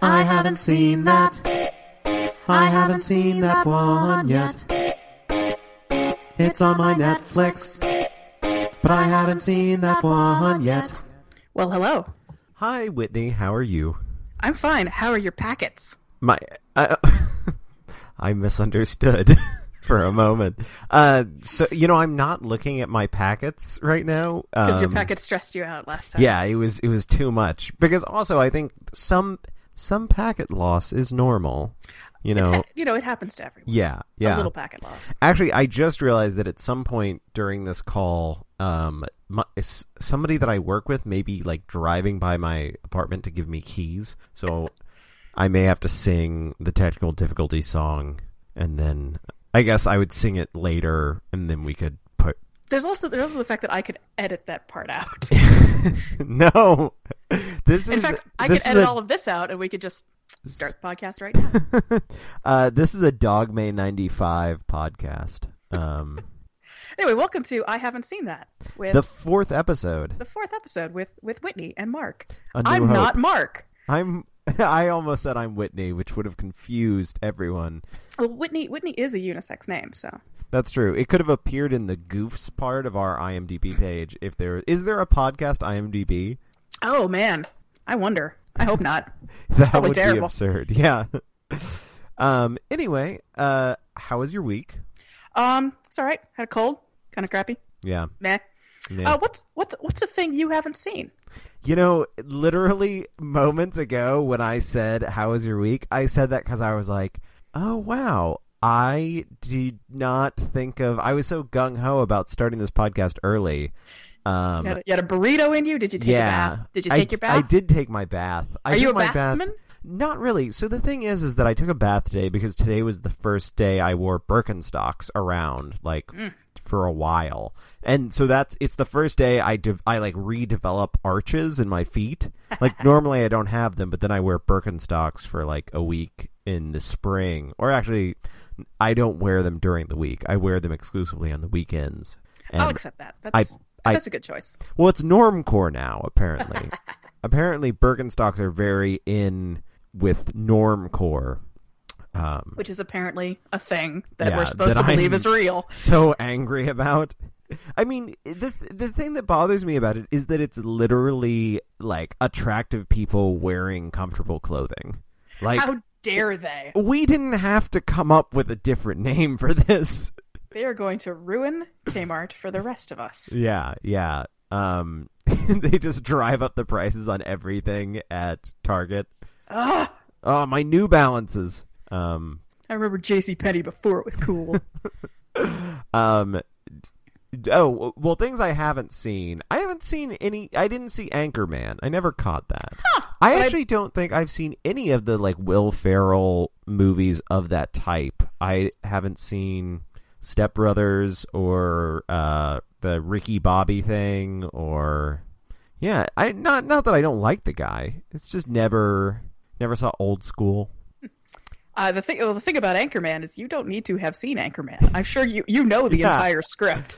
I haven't seen that. I haven't seen that one yet. It's on my Netflix, but I haven't seen that one yet. Well, hello. Hi, Whitney. How are you? I'm fine. How are your packets? My, uh, I misunderstood for a moment. Uh, so you know, I'm not looking at my packets right now Because your Um, packets stressed you out last time. Yeah, it was it was too much because also I think some some packet loss is normal. You know, ha- you know, it happens to everyone. yeah, yeah. A little packet loss. Actually, I just realized that at some point during this call, um, my, somebody that I work with may be like driving by my apartment to give me keys. So I may have to sing the technical difficulty song, and then I guess I would sing it later, and then we could put. There's also there's also the fact that I could edit that part out. no, this In is. fact, I could edit a- all of this out, and we could just start the podcast right now. uh, this is a Dogma ninety five podcast. Um, anyway, welcome to I haven't seen that with the the, fourth episode. The fourth episode with with Whitney and Mark. I'm Hope. not Mark. I'm. I almost said I'm Whitney, which would have confused everyone. Well, Whitney Whitney is a unisex name, so That's true. It could have appeared in the goofs part of our IMDb page. If there is there a podcast IMDb, oh man, I wonder. I hope not. that probably would be terrible. absurd. Yeah. um. Anyway, uh, how was your week? Um, it's all right. Had a cold, kind of crappy. Yeah. Meh. Yeah. Uh, what's what's what's a thing you haven't seen? You know, literally moments ago when I said, How was your week? I said that because I was like, Oh, wow. I did not think of. I was so gung ho about starting this podcast early. Um, You had, a, you had a burrito in you? Did you take yeah. a bath? Did you I- take your bath? I did take my bath. I Are you took a my bath- Not really. So the thing is, is that I took a bath today because today was the first day I wore Birkenstocks around, like Mm. for a while, and so that's it's the first day I de- I like redevelop arches in my feet. Like normally I don't have them, but then I wear Birkenstocks for like a week in the spring, or actually, I don't wear them during the week. I wear them exclusively on the weekends. And I'll accept that. That's I- that's a good choice. well, it's normcore now, apparently. apparently, Birkenstocks are very in with normcore. Um, Which is apparently a thing that Yeah, we're supposed that to believe I'm- is real. so angry about. I mean, the the thing that bothers me about it is that it's literally like attractive people wearing comfortable clothing. Like How dare they? we didn't have to come up with a different name for this. They are going to ruin Kmart for the rest of us. Yeah, yeah. Um, they just drive up the prices on everything at Target. Ugh. Oh, my New Balances. Um, I remember J.C. Penney before it was cool. um, oh, well, things I haven't seen. I haven't seen any. I didn't see Anchorman. I never caught that. I But I- actually don't think I've seen any of the like Will Ferrell movies of that type. I haven't seen Step Brothers or uh, the Ricky Bobby thing or yeah. I not not that I don't like the guy. It's just never never saw Old School. Uh, the thing, well, the thing about Anchorman is you don't need to have seen Anchorman. I'm sure you you know the Yeah. entire script.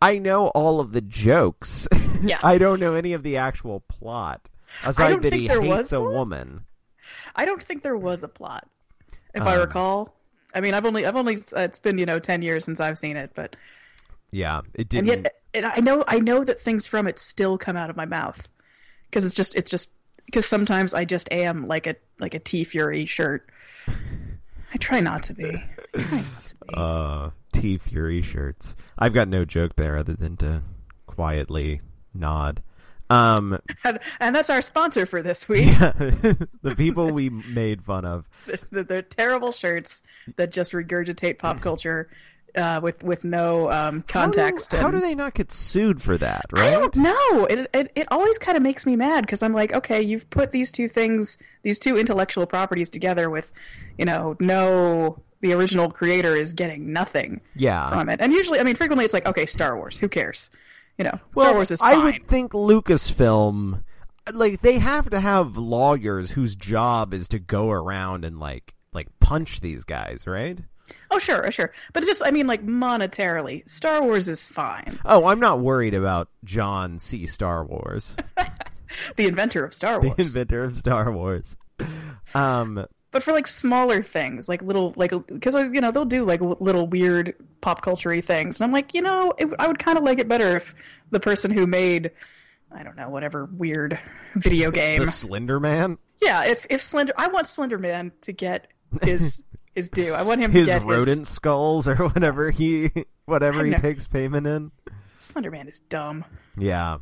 I know all of the jokes. Yeah. I don't know any of the actual plot. Aside that he hates a woman. I don't think there was a plot, if I Um, recall. I mean, I've only I've only uh, it's been you know ten years since I've seen it, but Yeah, it didn't. yet and I know I know that things from it still come out of my mouth because it's just it's just because sometimes I just am like a like a TeeFury shirt. I try not to be. I try not to be. uh, TeeFury shirts. I've got no joke there other than to quietly nod. Um, and, and that's our sponsor for this week. the people we made fun of. they're, they're terrible shirts that just regurgitate pop culture uh, with with no um, context. How do, how do they not get sued for that? Right? I don't know. It it, it always kind of makes me mad because I'm like, okay, you've put these two things, these two intellectual properties together with, you know, no, the original creator is getting nothing Yeah. from it. And usually, I mean, frequently it's like, okay, Star Wars, who cares? You know, Well, Star Wars is I would think Lucasfilm, like they have to have lawyers whose job is to go around and like like punch these guys, right? Oh, sure, sure. But it's just, I mean, like monetarily, Star Wars is fine. Oh, I'm not worried about John C. Star Wars, The inventor of Star Wars. the inventor of Star Wars. Um, but for like smaller things, like little, like because uh, you know they'll do like little weird pop culturey things, and I'm like, you know, it, I would kind of like it better if the person who made, I don't know, whatever weird video game, the Slender Man, yeah, if if Slender, I want Slender Man to get his his due. I want him his to get his rodent his. skulls or whatever he whatever he takes payment in. Slender Man is dumb. Yeah,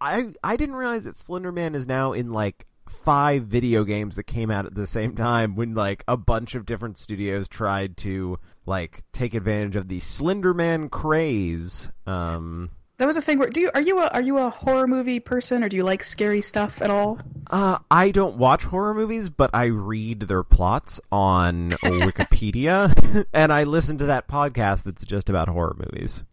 I I didn't realize that Slender Man is now in like five video games that came out at the same time when like a bunch of different studios tried to like take advantage of the Slender Man craze. Um, That was a thing where do you are you a are you a horror movie person or do you like scary stuff at all? uh, I don't watch horror movies, but I read their plots on Wikipedia, and I listen to that podcast that's just about horror movies.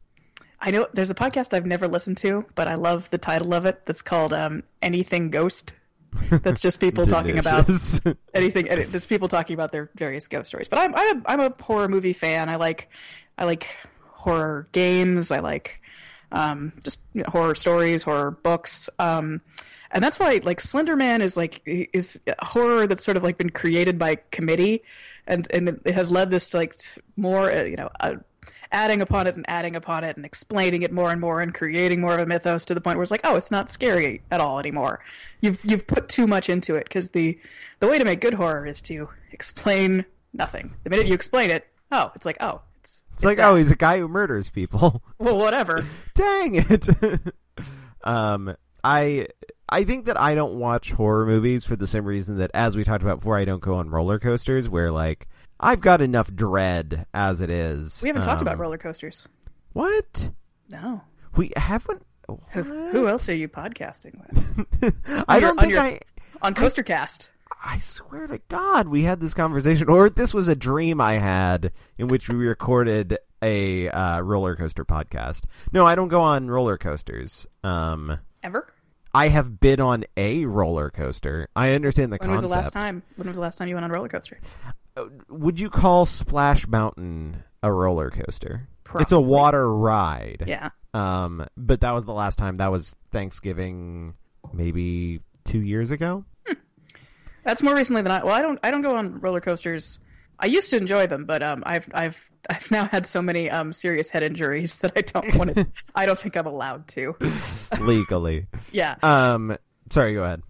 I know there's a podcast I've never listened to, but I love the title of it. That's called um, Anything Ghost. That's just people talking about anything. There's people talking about their various ghost stories. But I'm I'm a, I'm a horror movie fan. I like I like horror games. I like um, just you know, horror stories, horror books. Um, and that's why like Slender Man is like is horror that's sort of like been created by committee, and and it has led this like more uh, you know. Uh, adding upon it and adding upon it and explaining it more and more and creating more of a mythos to the point where it's like oh it's not scary at all anymore you've you've put too much into it because the the way to make good horror is to explain nothing the minute you explain it oh it's like oh it's, It's like, oh, he's a guy who murders people. well whatever Dang it. um, I I think that I don't watch horror movies for the same reason that, as we talked about before, I don't go on roller coasters. Where like I've got enough dread as it is. we haven't talked about Um, roller coasters What? no We haven't. who, who else are you podcasting with I your- don't on think your- I. on coastercast I swear to God, we had this conversation, or this was a dream I had in which we recorded a uh, roller coaster podcast. No, I don't go on roller coasters. Um, ever I have been on a roller coaster. I understand the when was the last time when was the last time you went on a roller coaster Would you call Splash Mountain a roller coaster? It's a water ride. yeah Um, but that was the last time. That was Thanksgiving, maybe two years ago. That's more recently than I. Well, I don't. I don't go on roller coasters. I used to enjoy them, but um, I've I've I've now had so many um serious head injuries that I don't want to. I don't think I'm allowed to. legally. Yeah. Um, sorry, go ahead.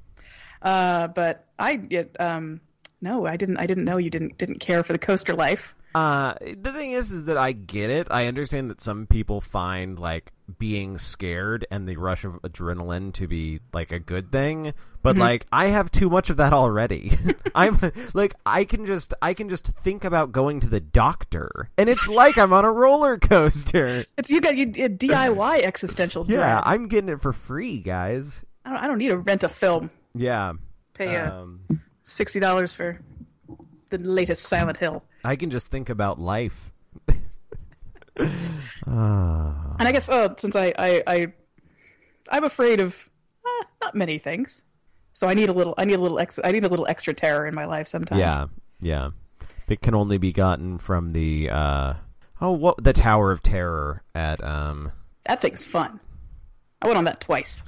Uh, but I it, um no, I didn't. I didn't know you didn't didn't care for the coaster life. Uh, the thing is, is that I get it. I understand that some people find like being scared and the rush of adrenaline to be like a good thing, but like I have too much of that already. I'm like I can just I can just think about going to the doctor, and it's like I'm on a roller coaster. It's you got you a DIY existential dread. Yeah, I'm getting it for free, guys. I don't. I don't need to rent a film. Yeah. Pay uh, Um, sixty dollars for the latest Silent Hill. I can just think about life. Ah. And I guess uh, since I, I, I I'm afraid of uh, not many things, so I need a little I need a little ex- I need a little extra terror in my life sometimes. Yeah, yeah. It can only be gotten from the uh oh what the Tower of Terror at um that thing's fun. I went on that twice.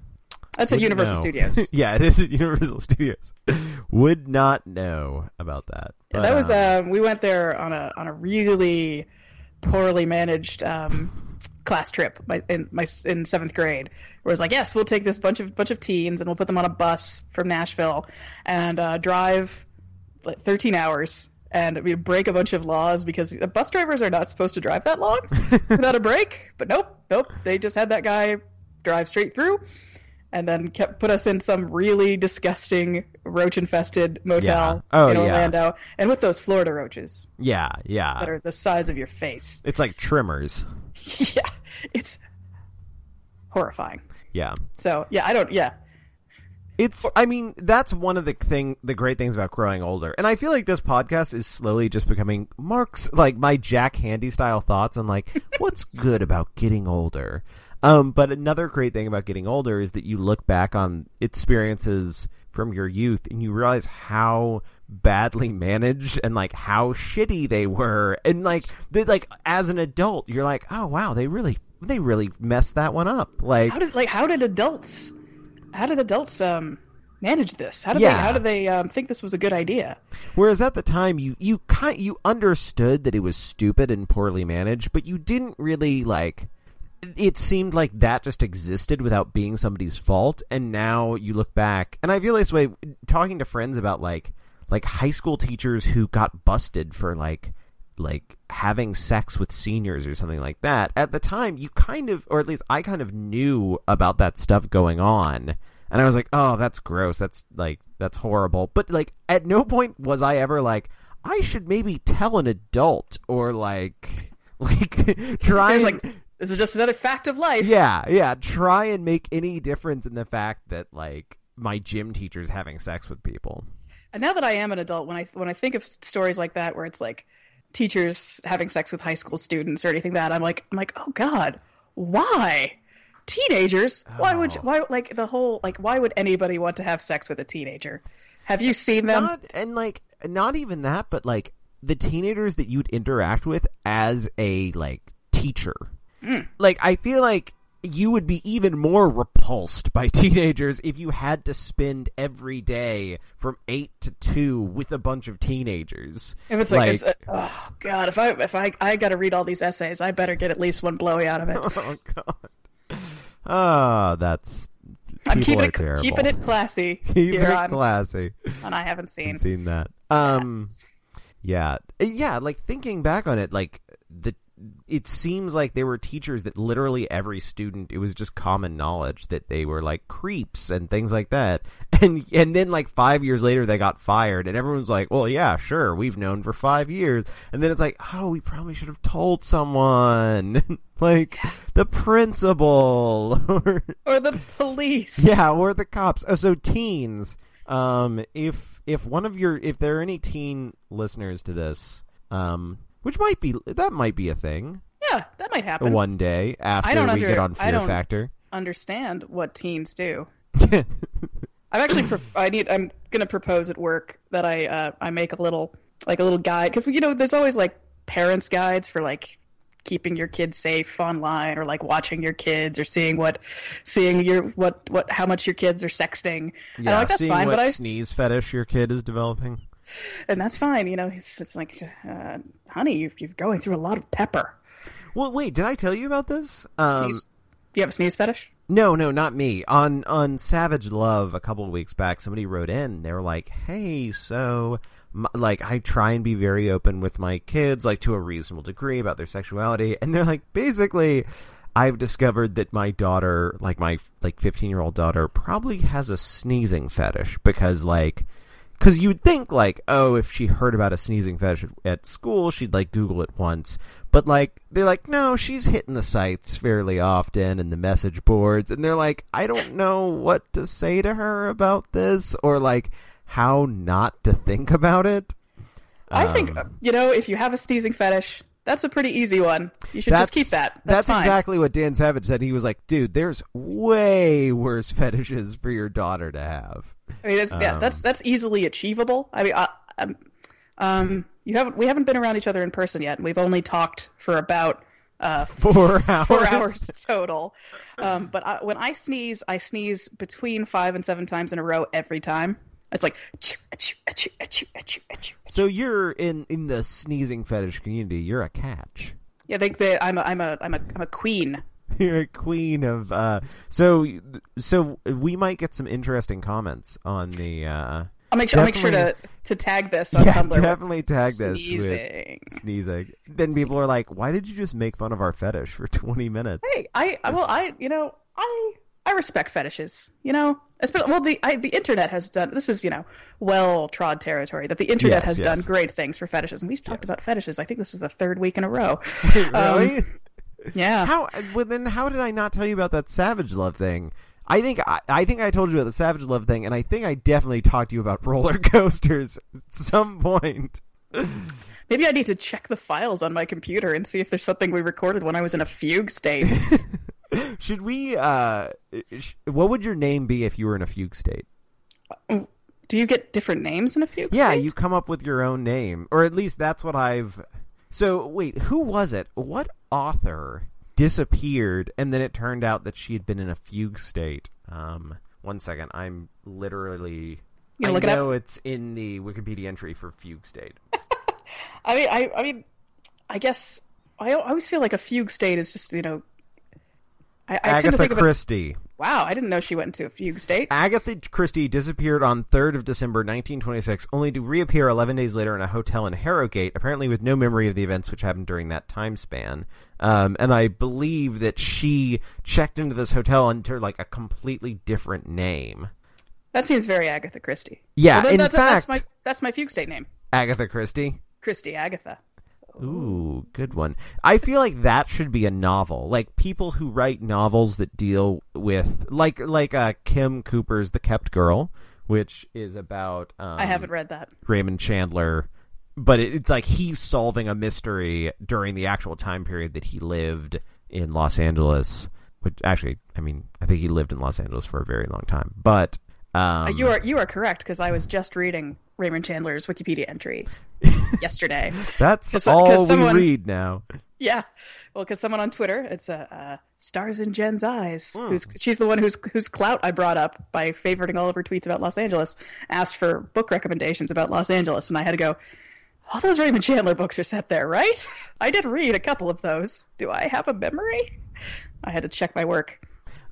That's at Universal know. Studios. yeah, it is at Universal Studios. Would not know about that. But, that was um, um, we went there on a on a really poorly managed um, class trip my, in my in seventh grade. Where it was like, yes, we'll take this bunch of bunch of teens and we'll put them on a bus from Nashville and uh, drive like 13 hours. And we break a bunch of laws because the bus drivers are not supposed to drive that long without a break. But nope, nope. They just had that guy drive straight through, and then kept put us in some really disgusting roach infested motel Yeah. Oh, in yeah. Orlando, and with those Florida roaches yeah, yeah. that are the size of your face. It's like trimmers. yeah, it's horrifying. Yeah. So yeah, I don't. Yeah, It's I mean, that's one of the thing the great things about growing older. And I feel like this podcast is slowly just becoming Mark's like my Jack Handey style thoughts on like what's good about getting older. Um but another great thing about getting older is that you look back on experiences from your youth and you realize how badly managed and like how shitty they were and like they like as an adult you're like oh wow they really they really messed that one up like how did like how did adults how did adults um manage this? How did Yeah. they how did they um, think this was a good idea? Whereas at the time, you you kind you understood that it was stupid and poorly managed, but you didn't really like. It seemed like that just existed without being somebody's fault, and now you look back, and I feel this way talking to friends about like like high school teachers who got busted for like like having sex with seniors or something like that. At the time, you kind of, or at least I kind of knew about that stuff going on. And I was like, oh, that's gross. That's like, that's horrible. But like, at no point was I ever like, I should maybe tell an adult or like, like try like this is just another fact of life. yeah, yeah, try and make any difference in the fact that like my gym teacher's having sex with people. And now that I am an adult, when I when I think of stories like that, where it's like teachers having sex with high school students or anything like that, I'm like, I'm like, oh god, why? Teenagers? Why would you, Oh. why like the whole like why would anybody want to have sex with a teenager? Have you seen them? not and like not even that but like the teenagers that you'd interact with as a like teacher like i feel like you would be even more repulsed by teenagers if you had to spend every day from 8 to 2 with a bunch of teenagers If it's like, it's, uh, oh god, if I if I I got to read all these essays, I better get at least one blowy out of it. oh god oh that's I'm keeping it terrible. keeping it classy Keep here it on, classy on I haven't seen. Seen that. Um, yeah, yeah. Like thinking back on it, like the it seems like there were teachers that literally every student it was just common knowledge that they were like creeps and things like that and and then like five years later they got fired and everyone's like well yeah sure we've known for five years and then it's like oh we probably should have told someone like the principal or Or the police. yeah, or the cops. Oh, so teens. Um, if if one of your if there are any teen listeners to this, um, which might be that might be a thing Yeah, that might happen. one day after don't we under- get on I Fear don't- Factor. understand what teens do. I'm actually pro- I need I'm gonna propose at work that I uh, I make a little like a little guide because you know there's always like parents guides for like keeping your kids safe online or like watching your kids or seeing what seeing your what what how much your kids are sexting. and I'm like that's fine, but I sneeze fetish your kid is developing. And that's fine. You know, it's, it's like, uh, honey, you've, you're going through a lot of pepper. Well, wait, did I tell you about this? Um, Sneeze. you have a sneeze fetish? No, no, not me. On on Savage Love a couple of weeks back, somebody wrote in. They were like, "Hey, so m like I try and be very open with my kids, like to a reasonable degree about their sexuality." And they're like, basically, I've discovered that my daughter, like my like 15-year-old daughter, probably has a sneezing fetish because like because you would think like oh if she heard about a sneezing fetish at, school she'd like google it once but like they're like no she's hitting the sites fairly often and the message boards and they're like i don't know what to say to her about this or like how not to think about it I think, Um, uh, you know, if you have a sneezing fetish, that's a pretty easy one. You should just keep that. That's, that's exactly what Dan Savage said. He was like, "Dude, there's way worse fetishes for your daughter to have." I mean, that's, yeah, Um, that's that's easily achievable. I mean, I, um, um, you haven't we haven't been around each other in person yet. and We've only talked for about uh, Four hours. four hours total. Um, but I, when I sneeze, I sneeze between five and seven times in a row every time. It's like achoo, achoo, achoo. So you're in in the sneezing fetish community. You're a catch. yeah. They, they, I'm a I'm a I'm a I'm a queen. You're a queen of. Uh, so so we might get some interesting comments on the. Uh, I'll make sure I'll make sure to to tag this on yeah, Tumblr. definitely tag this with sneezing. sneezing. Then people are like, "Why did you just make fun of our fetish for 20 minutes?" Hey, I, well, I, you know, I, I respect fetishes. You know, Espe- well, the I, the internet has done this is you know well trod territory that the internet Yes, has yes. done great things for fetishes, and we've talked about fetishes. I think this is the third week in a row. really? Um, yeah, How? Well, then how did I not tell you about that Savage Love thing? I think I, I think I told you about the Savage Love thing, and I think I definitely talked to you about roller coasters at some point. maybe I need to check the files on my computer and see if there's something we recorded when I was in a fugue state. Should we? uh sh- What would your name be if you were in a fugue state? Do you get different names in a fugue Yeah, state? you come up with your own name, or at least that's what I've. So wait, who was it? What author disappeared, and then it turned out that she had been in a fugue state? Um, One second. I'm literally. You I look it know it's in the Wikipedia entry for Fugue State. I mean, I, I mean, I guess I, I always feel like a fugue state is just you know. I, I tend to Agatha think of it. Wow, I didn't know she went into a fugue state. Agatha Christie disappeared on 3rd of December 1926, only to reappear 11 days later in a hotel in Harrogate, apparently with no memory of the events which happened during that time span. Um, and I believe that she checked into this hotel under like a completely different name. That seems very Agatha Christie. Yeah, Well, in that's, fact, that's my that's my fugue state name, Agatha Christie. Christie Agatha. Ooh, good one. I feel like that should be a novel. Like people who write novels that deal with like like uh, Kim Cooper's The Kept Girl, which is about um, I haven't read that. Raymond Chandler, but it, it's like he's solving a mystery during the actual time period that he lived in Los Angeles. Which actually, I mean, I think he lived in Los Angeles for a very long time. But um, Uh, you are you are correct because I was just reading Raymond Chandler's Wikipedia entry yesterday. that's 'cause- all 'cause someone- we read now. Yeah, well, because someone on Twitter, it's a uh, uh, stars in Jen's eyes. Hmm. Who's she's the one whose whose clout I brought up by favoriting all of her tweets about Los Angeles. Asked for book recommendations about Los Angeles, and I had to go. All those Raymond Chandler books are set there, right? I did read a couple of those. Do I have a memory? I had to check my work.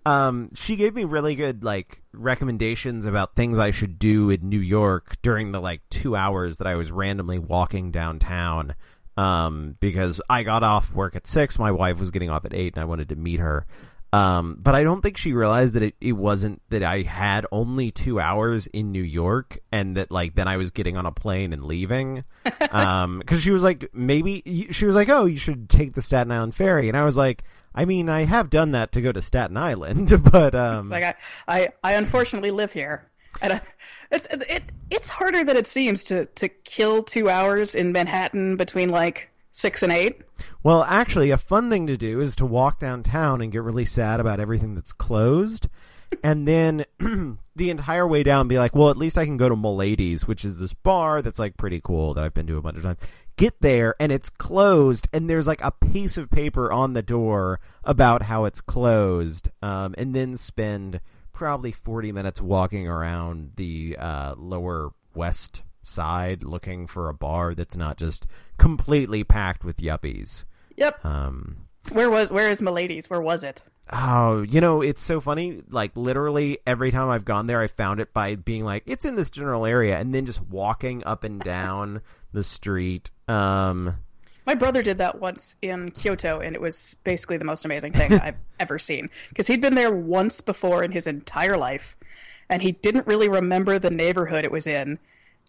Um, she gave me really good like recommendations about things I should do in New York during the like two hours that I was randomly walking downtown. Um, because I got off work at six, my wife was getting off at eight, and I wanted to meet her. Um, but I don't think she realized that it, it wasn't that I had only two hours in New York, and that like then I was getting on a plane and leaving. Um, because she was like, maybe she was like, oh, you should take the Staten Island ferry, and I was like, I mean, I have done that to go to Staten Island, but um, It's like I, I, I unfortunately live here, and I, it's it it's harder than it seems to to kill two hours in Manhattan between like six and eight. well, actually, a fun thing to do is to walk downtown and get really sad about everything that's closed, and then the entire way down be like, well, at least I can go to Milady's, which is this bar that's like pretty cool that I've been to a bunch of times. Get there and it's closed, and there's like a piece of paper on the door about how it's closed, um, and then spend probably 40 minutes walking around the uh, lower west side looking for a bar that's not just completely packed with yuppies. Yep. Um, Where was where is Milady's? Where was it? Oh, you know, it's so funny. Like literally every time I've gone there, I found it by being like, it's in this general area, and then just walking up and down the street. Um, My brother did that once in Kyoto, and it was basically the most amazing thing I've ever seen. Because he'd been there once before in his entire life, and he didn't really remember the neighborhood it was in.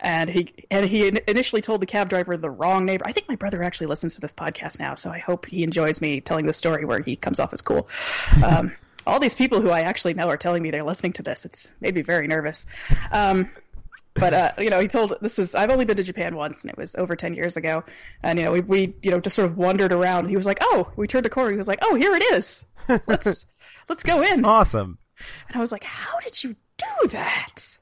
And he and he initially told the cab driver the wrong neighbor. I think my brother actually listens to this podcast now, so I hope he enjoys me telling the story where he comes off as cool. Um, all these people who I actually know are telling me they're listening to this. It's made me very nervous. Um, but uh, you know, he told this is I've only been to Japan once, and it was over ten years ago. And you know, we, we you know just sort of wandered around. He was like, "Oh," we turned a corner. He was like, "Oh, here it is. Let's let's go in." awesome. And I was like, "How did you do that?"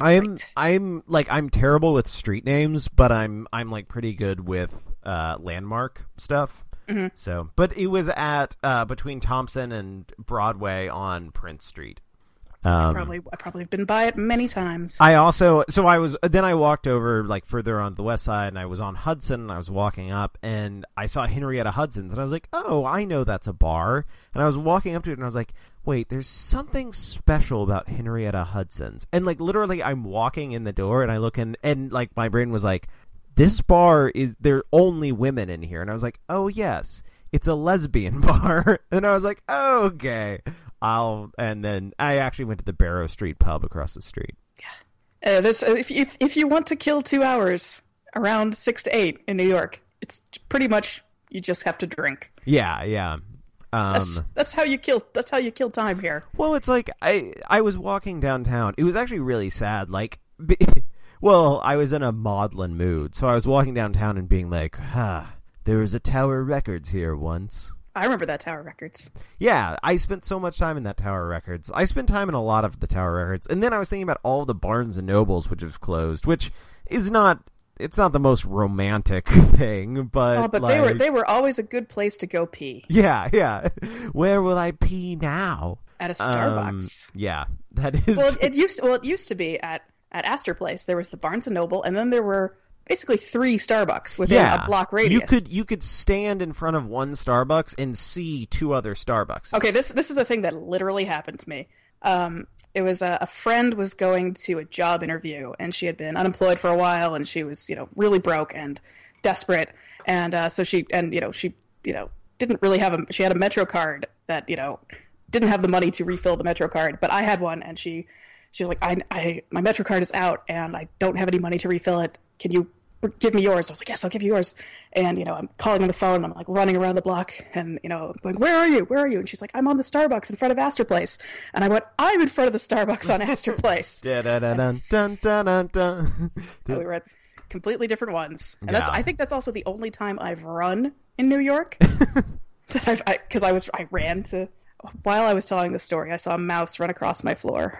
I'm great. I'm like I'm terrible with street names, but I'm I'm like pretty good with uh, landmark stuff. Mm-hmm. So, but it was at uh, between Thompson and Broadway on Prince Street. Um, probably I probably have been by it many times. I also so I was then I walked over like further on the west side and I was on Hudson and I was walking up and I saw Henrietta Hudson's and I was like, "Oh, I know that's a bar." And I was walking up to it and I was like, "Wait, there's something special about Henrietta Hudson's." And like literally I'm walking in the door and I look in and like my brain was like, "This bar is there are only women in here." And I was like, "Oh, yes. It's a lesbian bar." and I was like, oh, "Okay." I'll and then I actually went to the Barrow Street pub across the street. Yeah, uh, this uh, if if if you want to kill two hours around six to eight in New York, it's pretty much you just have to drink. Yeah, yeah. Um, That's that's how you kill. That's how you kill time here. well, it's like I I was walking downtown. It was actually really sad. Like, be, well, I was in a maudlin mood, so I was walking downtown and being like, "Ah, there was a Tower Records here once." I remember that Tower Records. Yeah, I spent so much time in that Tower Records. I spent time in a lot of the Tower Records, and then I was thinking about all the Barnes and Nobles which have closed, which is not it's not the most romantic thing, but Oh, but like, they were they were always a good place to go pee yeah, yeah. Where will I pee now? at a Um, Starbucks. yeah, that is. well, it used well it used to be at at Astor Place. There was the Barnes and Noble, and then there were basically three Starbucks within yeah, a block radius. You could you could stand in front of one Starbucks and see two other Starbucks. Okay, this this is a thing that literally happened to me. Um, it was a, a friend was going to a job interview, and she had been unemployed for a while, and she was you know really broke and desperate, and uh, so she and you know she you know didn't really have a she had a Metro card that you know didn't have the money to refill the Metro card, but I had one, and she she was like I I my Metro card is out, and I don't have any money to refill it. Can you give me yours. I was like, yes, I'll give you yours. And, you know, I'm calling on the phone. I'm like running around the block and, you know, going, where are you? Where are you? And she's like, I'm on the Starbucks in front of Astor Place. And I went, I'm in front of the Starbucks on Astor Place. Dun, dun, dun, dun, dun, dun, dun. We were at completely different ones. And that's, I think that's also the only time I've run in New York. that I've, I, I was, I ran to, while I was telling the story, I saw a mouse run across my floor.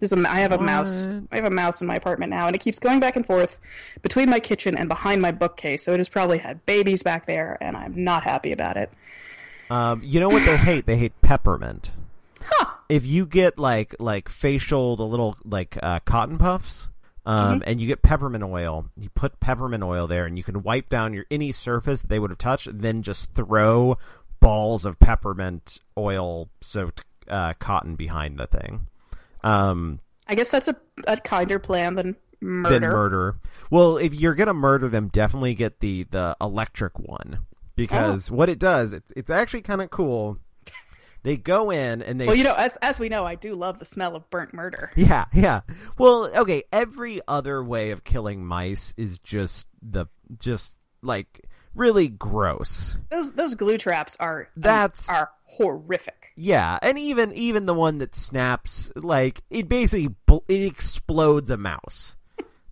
There's a, I have a mouse. I have a mouse in my apartment now, and it keeps going back and forth between my kitchen and behind my bookcase. So it has probably had babies back there, and I'm not happy about it. Um, you know what they hate? They hate peppermint. If you get like like facial the little like uh, cotton puffs, um, and you get peppermint oil, you put peppermint oil there, and you can wipe down your any surface that they would have touched, and then just throw balls of peppermint oil soaked uh, cotton behind the thing. Um, I guess that's a, a kinder plan than murder. than murder. Well, if you're gonna murder them, definitely get the the electric one because what it does, it's it's actually kind of cool. They go in and they Well, you know, as as we know, I do love the smell of burnt murder. yeah, yeah. Well, okay. Every other way of killing mice is just the just like really gross. Those those glue traps are um, That's- are horrific. Yeah, and even even the one that snaps, like it basically it explodes a mouse.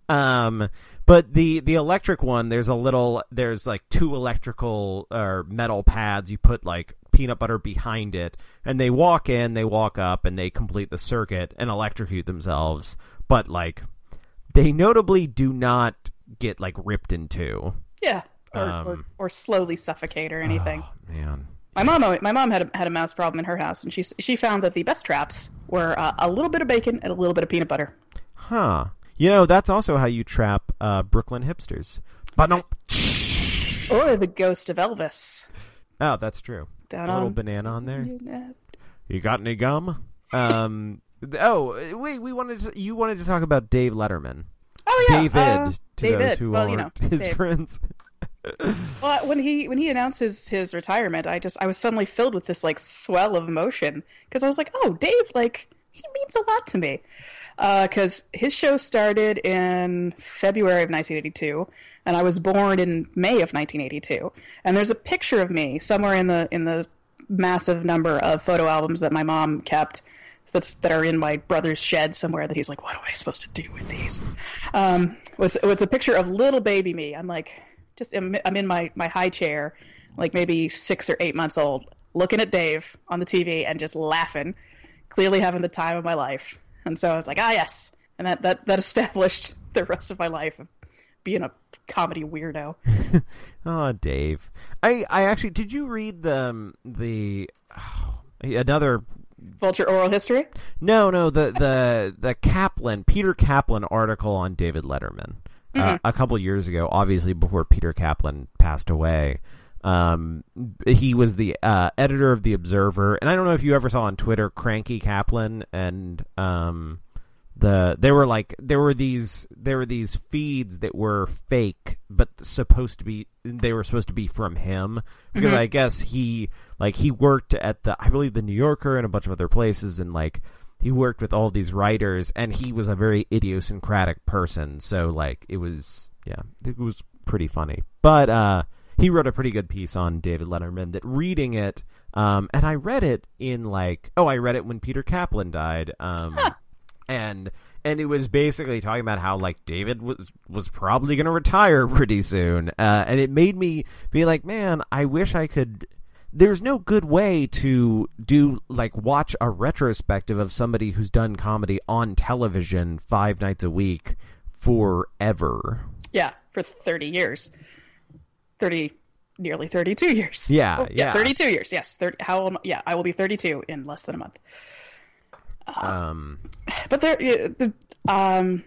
um, but the the electric one, there's a little, there's like two electrical or metal pads. You put like peanut butter behind it, and they walk in, they walk up, and they complete the circuit and electrocute themselves. But like, they notably do not get like ripped in two. Yeah, or, or, Um, or slowly suffocate or anything. Oh, man. My mom, my mom had a, had a mouse problem in her house, and she she found that the best traps were uh, a little bit of bacon and a little bit of peanut butter. Huh. You know, that's also how you trap uh, Brooklyn hipsters. But no. Or the ghost of Elvis. Oh, that's true. Down a little banana on there. You got any gum? Um. oh, wait. We wanted to. You wanted to talk about Dave Letterman. Oh yeah, David uh, to David. those who well, aren't you know, his Dave. friends. Well, when he when he announced his his retirement, I just I was suddenly filled with this like swell of emotion because I was like, oh, Dave, like he means a lot to me. Because his show started in February of 1982, and I was born in May of 1982. And there's a picture of me somewhere in the in the massive number of photo albums that my mom kept that's that are in my brother's shed somewhere that he's like, what am I supposed to do with these? Um, it's, it's a picture of little baby me. I'm like, just I'm, I'm in my my high chair, like maybe six or eight months old, looking at Dave on the TV and just laughing, clearly having the time of my life. And so I was like, ah, yes, and that that that established the rest of my life of being a comedy weirdo. Oh, Dave. I. I actually. Did you read the um, the oh, another Vulture oral history. No, no, the the the Kaplan Peter Kaplan article on David Letterman uh, a couple years ago, obviously before Peter Kaplan passed away. Um, he was the uh, editor of the Observer, and I don't know if you ever saw on Twitter Cranky Kaplan and um the there were like there were these there were these feeds that were fake but supposed to be they were supposed to be from him. Because I guess he like he worked at the I believe the New Yorker and a bunch of other places and like he worked with all these writers and he was a very idiosyncratic person so like it was yeah it was pretty funny but uh he wrote a pretty good piece on David Letterman that reading it um and I read it in like oh I read it when Peter Kaplan died um and and it was basically talking about how like David was was probably going to retire pretty soon, uh, and it made me be like, man, I wish I could. There's no good way to do like watch a retrospective of somebody who's done comedy on television five nights a week forever. Yeah, for 30 years. 30 nearly 32 years. Yeah, Oh, yeah. 32 years. Yes. 30 how old yeah, I will be 32 in less than a month. Um, But there the, um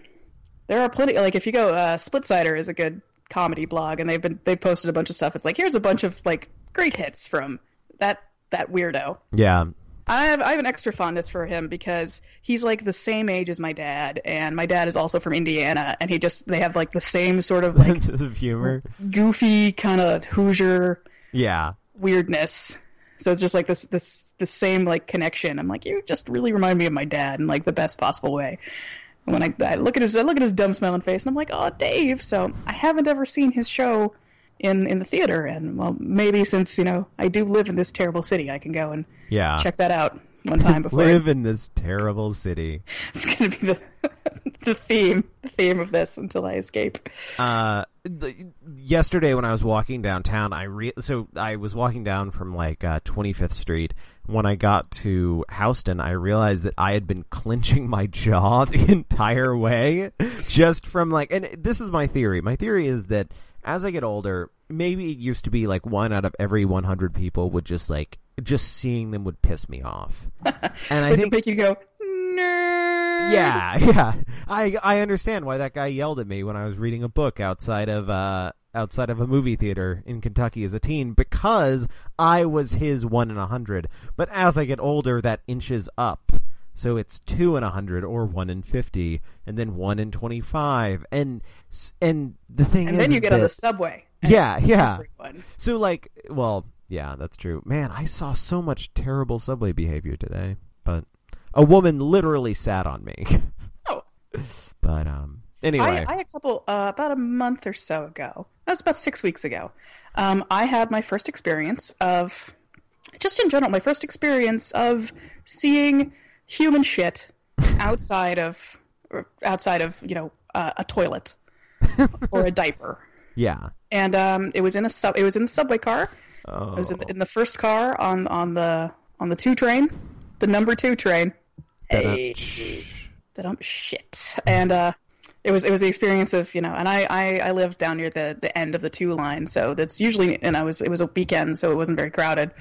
there are plenty like if you go uh Splitsider is a good comedy blog and they've been they've posted a bunch of stuff. It's like here's a bunch of like great hits from that that weirdo. yeah, I have I have an extra fondness for him because he's like the same age as my dad, and my dad is also from Indiana, and he just they have like the same sort of like of humor. goofy kind of Hoosier Yeah, weirdness. So it's just like this this the same like connection. I'm like, you just really remind me of my dad in like the best possible way. And when I, I look at his I look at his dumb smiling face, and I'm like, oh, Dave. So I haven't ever seen his show in in the theater, and well, maybe since you know I do live in this terrible city, I can go and yeah. check that out one time before I- Live in this terrible city. it's going to be the the theme the theme of this until I escape. Uh, yesterday when I was walking downtown, I re- so I was walking down from like uh, 25th Street. When I got to Houston, I realized that I had been clenching my jaw the entire way, just from like. And this is my theory. My theory is that as I get older, maybe it used to be like one out of every 100 people would just like just seeing them would piss me off, and I think make you go nerd. yeah, yeah. I I understand why that guy yelled at me when I was reading a book outside of uh outside of a movie theater in Kentucky as a teen because I was his one in a hundred. But as I get older, that inches up. So it's two in a hundred or one in fifty, and then one in twenty-five, and and the thing And is, then you get on the subway. yeah, yeah. everyone. So like, well, yeah, that's true. Man, I saw so much terrible subway behavior today, but a woman literally sat on me. Oh, But um, anyway, I, I had a couple uh, about a month or so ago. That was about six weeks ago. Um, I had my first experience of, just in general, my first experience of seeing human shit outside of, outside of you know uh, a toilet or a diaper. yeah. And um, it was in a sub. It was in the subway car. Oh, I was in the, in the first car on on the on the two train, the number two train. Hey, that um shit. And uh, it was it was the experience of you know, and I I, I live down near the the end of the two line, so that's usually and I was it was a weekend, so it wasn't very crowded.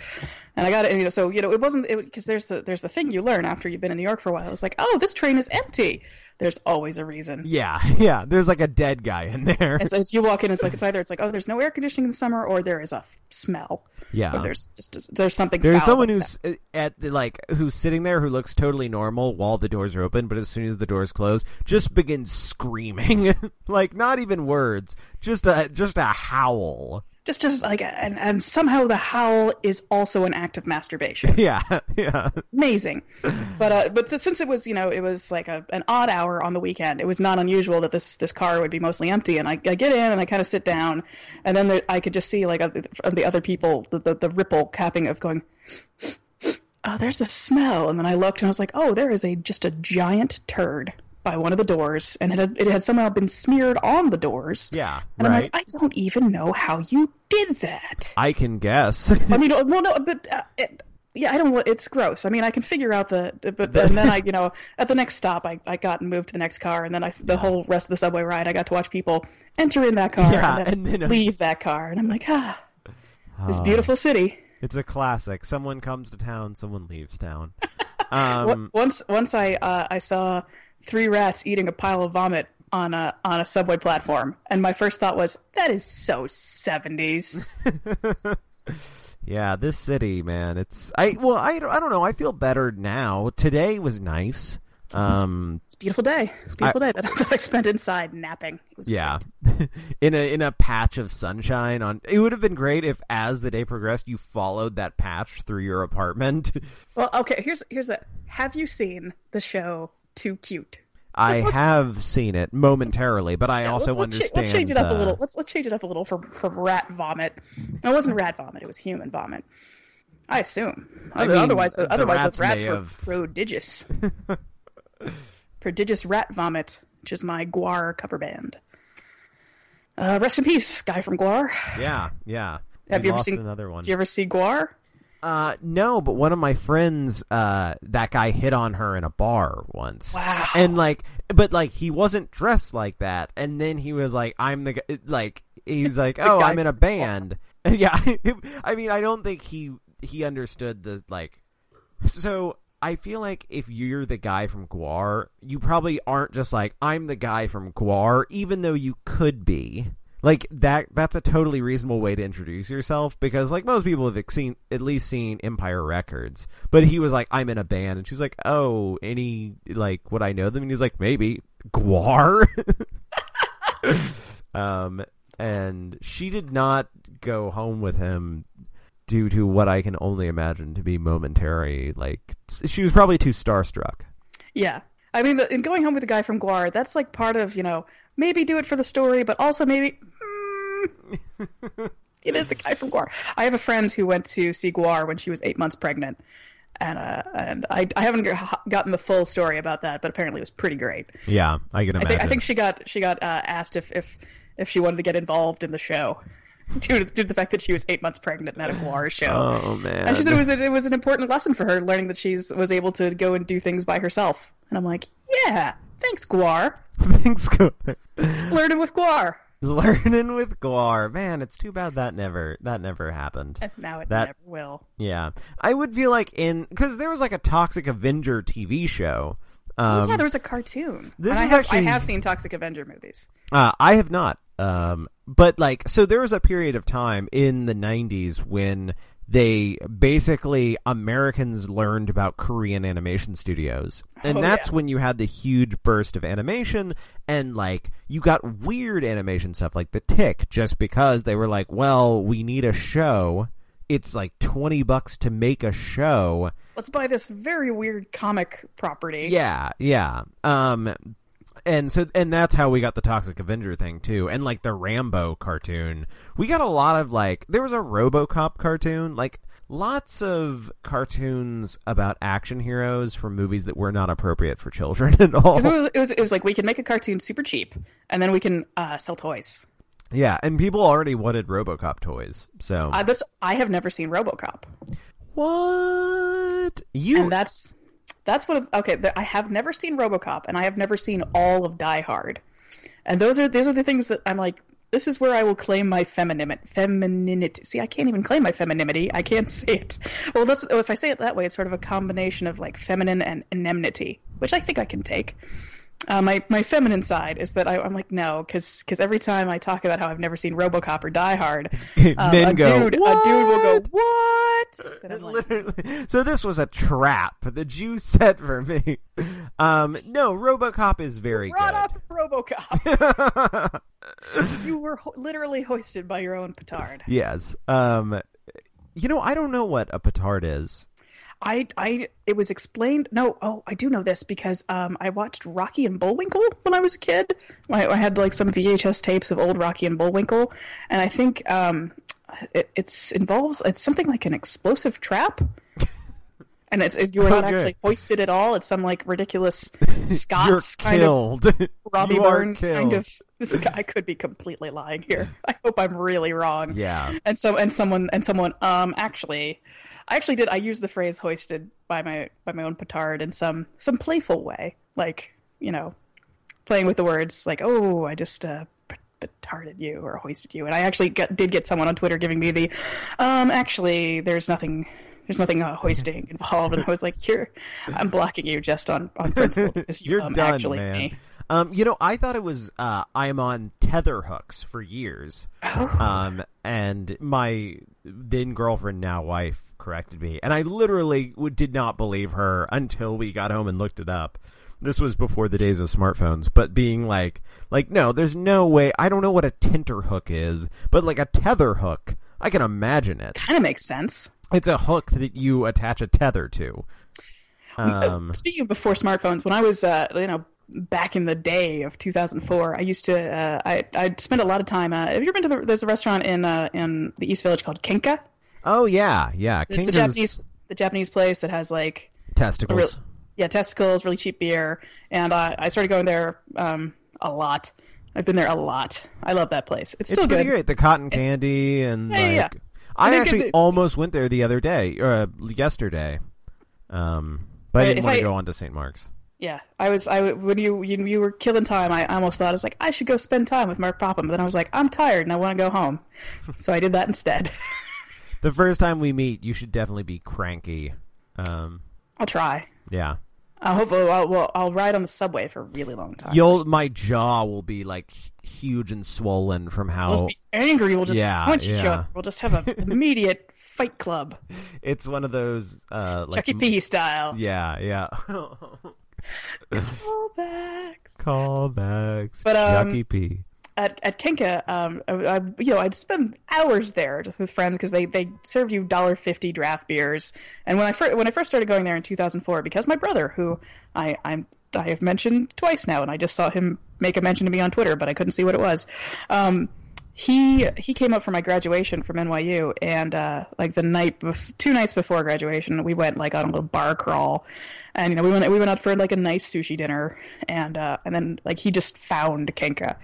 And I got it, you know, so you know, it wasn't because there's the there's the thing you learn after you've been in New York for a while. It's like, oh, this train is empty. There's always a reason. yeah, yeah. There's like a dead guy in there. And so it's, you walk in, it's like it's either it's like oh, there's no air conditioning in the summer, or there is a smell. Yeah. Or there's just there's something. There's someone who's uh, at the, like who's sitting there who looks totally normal while the doors are open, but as soon as the doors close, just begins screaming, like not even words, just a just a howl. Just just like and and somehow the howl is also an act of masturbation. Yeah, yeah, Amazing, but uh, but th- since it was you know it was like a, an odd hour on the weekend, it was not unusual that this this car would be mostly empty. And I, I get in and I kind of sit down, and then the, I could just see like other, of the other people the, the the ripple capping of going. Oh, there's a smell, and then I looked and I was like, "Oh, there is a just a giant turd by one of the doors, and it had, it had somehow been smeared on the doors." yeah. And I'm like, I don't even know how you did that. I can guess. I mean, well, no, but uh, it, yeah, I don't. It's gross. I mean, I can figure out the, but and then I, you know, at the next stop, I, I got and moved to the next car, and then I the whole rest of the subway ride, I got to watch people enter in that car Yeah, and then, and then, uh, leave that car, and I'm like, ah, this beautiful city. it's a classic. Someone comes to town, someone leaves town. Um, once, once I, uh, I saw three rats eating a pile of vomit on a on a subway platform, and my first thought was, that is so seventies. yeah, this city, man. It's I well, I, don't- I don't know. I feel better now. Today was nice. Um, It's a beautiful day. It's a beautiful day that, that I spent inside napping. It was yeah, in a in a patch of sunshine. On it would have been great if, as the day progressed, you followed that patch through your apartment. Well, okay. Here's here's that. Have you seen the show Too Cute? I let's- have seen it momentarily, but I also Let- let's, understand. let's change it up uh, a little. Let's let's change it up a little from from rat vomit. No, it wasn't rat vomit. It was human vomit. I assume. I mean, otherwise, the otherwise rats those rats were have- prodigious. prodigious rat vomit, which is my GWAR cover band. Uh, rest in peace, guy from GWAR. Yeah, yeah. Have We you ever seen another one? Do you ever see GWAR? Uh, no, but one of my friends, uh, that guy hit on her in a bar once. Wow. And like, but like, he wasn't dressed like that. And then he was like, "I'm the guy." Like, he's like, "Oh, I'm in a band." yeah. I mean, I don't think he he understood the like. So I feel like if you're the guy from GWAR, you probably aren't just like, "I'm the guy from GWAR," even though you could be like that that's a totally reasonable way to introduce yourself because like most people have seen at least seen empire records. But he was like i'm in a band. And she's like oh any like would i know them? And he's like maybe. GWAR? Um and she did not go home with him due to what i can only imagine to be momentary like she was probably too starstruck. Yeah. I mean, in going home with the guy from GWAR, that's like part of, you know, maybe do it for the story, but also maybe. Mm, it is the guy from GWAR. I have a friend who went to see GWAR when she was eight months pregnant. And uh, and I, I haven't gotten the full story about that, but apparently it was pretty great. yeah i can I imagine think, I think she got she got uh, asked if, if if she wanted to get involved in the show due to, due to the fact that she was eight months pregnant and had a GWAR show. oh man And she said it was a, it was an important lesson for her, learning that she's was able to go and do things by herself. And I'm like, yeah, thanks, GWAR. Thanks, GWAR. Learning with GWAR. Learning with GWAR. Man, it's too bad that never that never happened. And now it That- never will. Yeah, I would feel like in because there was like a Toxic Avenger TV show. Um, yeah, there was a cartoon. this and I is have, actually- I have seen Toxic Avenger movies. Uh, I have not. Um, but like, so there was a period of time in the '90s when they basically Americans learned about Korean animation studios, and Oh, that's yeah. when you had the huge burst of animation, and like you got weird animation stuff like The Tick, just because they were like, well, we need a show. It's like twenty bucks to make a show. Let's buy this very weird comic property. Yeah, yeah. Um and so and that's how we got the Toxic Avenger thing too. And like the Rambo cartoon. We got a lot of like there was a RoboCop cartoon, like lots of cartoons about action heroes from movies that were not appropriate for children at all. It was, it was it was like we can make a cartoon super cheap, and then we can uh, sell toys. Yeah, and people already wanted RoboCop toys. So Uh, this I have never seen RoboCop, what? You and that's that's what okay. I have never seen RoboCop, and I have never seen all of Die Hard, and those are these are the things that I'm like. This is where I will claim my femininity. Femininity. See, I can't even claim my femininity. I can't say it. Well, that's if I say it that way, it's sort of a combination of like feminine and enmity, which I think I can take. Uh, my my feminine side is that I, I'm like no, because every time I talk about how I've never seen RoboCop or Die Hard, um, a go, dude a dude will go what? Like, So this was a trap that you set for me. Um, no, RoboCop is very brought good. up RoboCop. you were ho- literally hoisted by your own petard. yes. Um, you know, I don't know what a petard is. I, I, it was explained. No, oh, I do know this because um, I watched Rocky and Bullwinkle when I was a kid. I, I had like some VHS tapes of old Rocky and Bullwinkle, and I think um, it it's involves it's something like an explosive trap. And it's, it, you are not Okay. actually hoisted at all. It's some like ridiculous You're Scots kind of. Robbie You Burns kind of. This guy I could be completely lying here. I hope I'm really wrong. Yeah. And so and someone and someone um actually, I actually did. I used the phrase "hoisted" by my by my own petard in some some playful way, like you know, playing with the words, like "oh, I just uh, petarded you" or "hoisted you." And I actually got, did get someone on Twitter giving me the, um, actually, there's nothing. There's nothing uh, hoisting involved, and I was like, "You're, I'm blocking you just on on principle because you, You're um, done, actually man. me." Um, you know, I thought it was uh, I'm on tether hooks for years. Oh. Um, and my then girlfriend, now wife, corrected me, and I literally did not believe her until we got home and looked it up. This was before the days of smartphones, but being like, like, no, there's no way. I don't know what a tenter hook is, but like a tether hook, I can imagine it. Kind of makes sense. It's a hook that you attach a tether to. Um, Speaking of before smartphones, when I was, uh, you know, back in the day of 2004, I used to, uh, I, I'd spend a lot of time. Uh, have you ever been to the? There's a restaurant in uh, in the East Village called Kenka. Oh yeah, yeah. It's the Kenka's Japanese, the Japanese place that has like, testicles. real, yeah, testicles, really cheap beer, and uh, I started going there um, a lot. I've been there a lot. I love that place. It's It's still pretty good. great. The cotton candy and Yeah, like, yeah. I actually it- almost went there the other day, or uh, yesterday, um, but I Uh, didn't want to I- go on to St. Mark's. Yeah, I was. I when you you, you were killing time, I almost thought I was like I should go spend time with Mark Popham, but then I was like I'm tired and I want to go home, so I did that instead. The first time we meet, you should definitely be cranky. Um, I'll try. yeah, Uh, hopefully, I'll, well, I'll ride on the subway for a really long time. you'll. My jaw will be like huge and swollen from how We'll just be angry. We'll just Yeah, punch each other. We'll just have an immediate fight club, it's one of those uh, like Chuck E. P. style. Yeah, yeah. Callbacks. Callbacks. But, um, P. at at Kenka, um, I, I, you know, I'd spend hours there just with friends because they they served you dollar fifty draft beers. And when I first when I first started going there in two thousand four, because my brother, who I I'm I have mentioned twice now, and I just saw him make a mention to me on Twitter, but I couldn't see what it was. Um, he he came up for my graduation from NYU, and uh, like the night, bef- two nights before graduation, we went like on a little bar crawl, and you know we went we went out for like a nice sushi dinner, and uh, and then like he just found Kenka,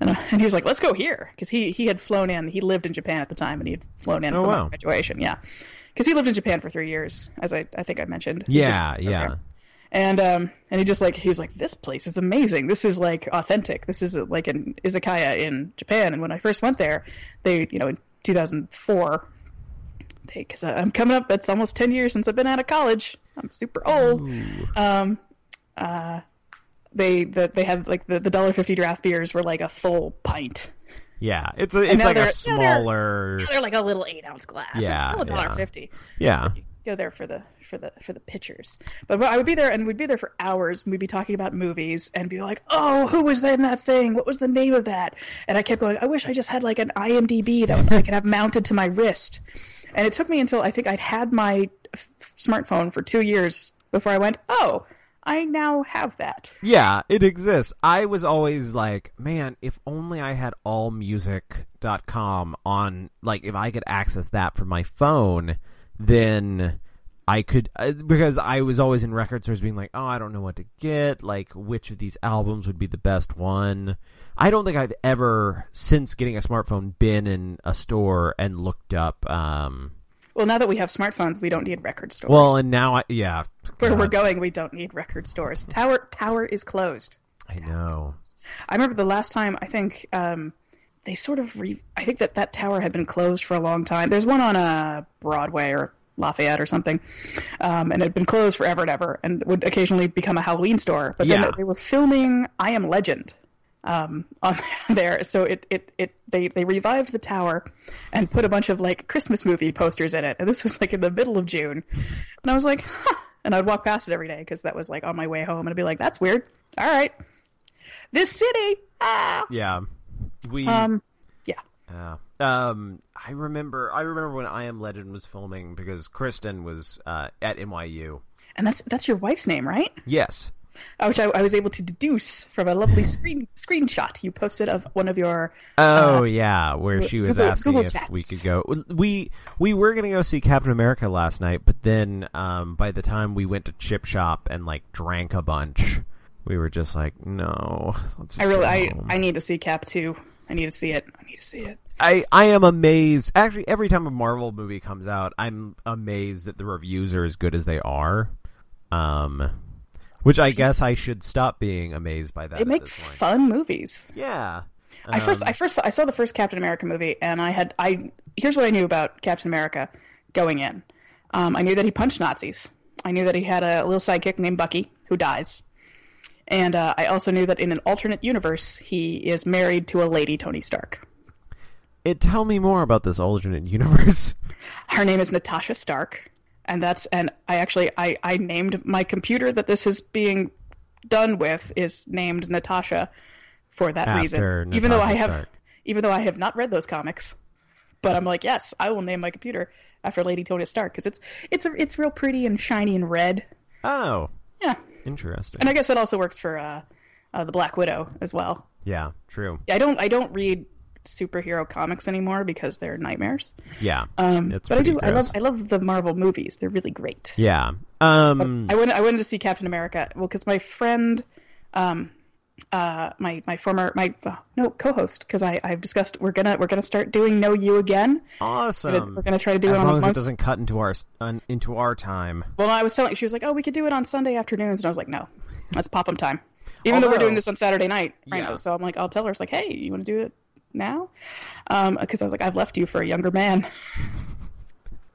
and, uh, and he was like, let's go here because he he had flown in, he lived in Japan at the time, and he had flown in Oh, for wow. graduation, yeah, because he lived in Japan for three years, as I I think I mentioned. Yeah, yeah. And um, and he just like he was like, this place is amazing. This is like authentic. This is like an izakaya in Japan. And when I first went there, they you know in 2004, they because I'm coming up. It's almost 10 years since I've been out of college. I'm super old. Um, uh, they the, they had like the the dollar fifty draft beers were like a full pint. Yeah, it's a, it's like a now they're- smaller. They're like a little eight ounce glass. Yeah, it's still a dollar yeah. fifty Yeah, go there for the for the for the pictures. But I would be there and we'd be there for hours and we'd be talking about movies and be like, "Oh, who was in that thing? What was the name of that?" And I kept going, "I wish I just had like an IMDb that I could have mounted to my wrist." And it took me until I think I'd had my f- smartphone for 2 years before I went, "Oh, I now have that." yeah, it exists. I was always like, man, if only I had allmusic.com on, like, if I could access that from my phone, then I could, uh, because I was always in record stores being like, oh, I don't know what to get, like, which of these albums would be the best one. I don't think I've ever, since getting a smartphone, been in a store and looked up, um, Well, now that we have smartphones, we don't need record stores. well, and now I, yeah. where we're going, we don't need record stores. Tower Tower is closed. I know. I remember the last time I think um, they sort of re- I think that that tower had been closed for a long time. There's one on uh, Broadway or Lafayette or something, um, and it had been closed forever and ever, and would occasionally become a Halloween store. But Yeah. then they were filming I Am Legend um, on there, so it, it it they they revived the tower and put a bunch of like Christmas movie posters in it, and this was like in the middle of June, and I was like, huh. and I'd walk past it every day because that was like on my way home, and I'd be like, that's weird. All right, this city. Ah. Yeah. We Um, yeah. Yeah. Um, I remember. I remember when I Am Legend was filming because Kristen was uh, at NYU. And that's that's your wife's name, right? Yes. Uh, Which I, I was able to deduce from a lovely screen screenshot you posted of one of your. Oh yeah, where she was Google- asking Google if Chats. we could go. We we were gonna go see Captain America last night, but then um, by the time we went to Chip Shop and like drank a bunch, we were just like, no. Let's I really I. I need to see Cap two. I need to see it. I need to see it. I, I am amazed. Actually, every time a Marvel movie comes out, I'm amazed that the reviews are as good as they are. Um, which I guess I should stop being amazed by that. They at make this point. fun movies. Yeah. I first Um, I first I saw the first Captain America movie, and I had I here's what I knew about Captain America going in. Um, I knew that he punched Nazis. I knew that he had a little sidekick named Bucky who dies, and uh, I also knew that in an alternate universe he is married to a lady Tony Stark. It tell me more about this alternate universe. Her name is Natasha Stark, and that's and I actually I I named my computer that this is being done with is named Natasha for that After reason. even though I have Stark. even though I have not read those comics, but I'm like, yes, I will name my computer after Lady Tony Stark because it's it's a, it's real pretty and shiny and red. Oh, Yeah, interesting. and I guess that also works for uh, uh, the Black Widow as well. yeah, true. I don't I don't read superhero comics anymore because they're nightmares. Yeah. Um, but I do I love I love the Marvel movies. They're really great. Yeah. Um I went I wanted to see Captain America. Well, because my friend, um, uh, my my former my uh, no co-host because I I've discussed we're gonna we're gonna start doing Know You again. Awesome. We're gonna try to do as it on long as it doesn't cut into our on, into our time. Well, I was telling she was like, oh, we could do it on Sunday afternoons, and I was like, no, that's pop 'em time. Even though we're doing this on Saturday night right Yeah. now, so I'm like, I'll tell her it's like, hey, you want to do it now? Um, because I was like, I've left you for a younger man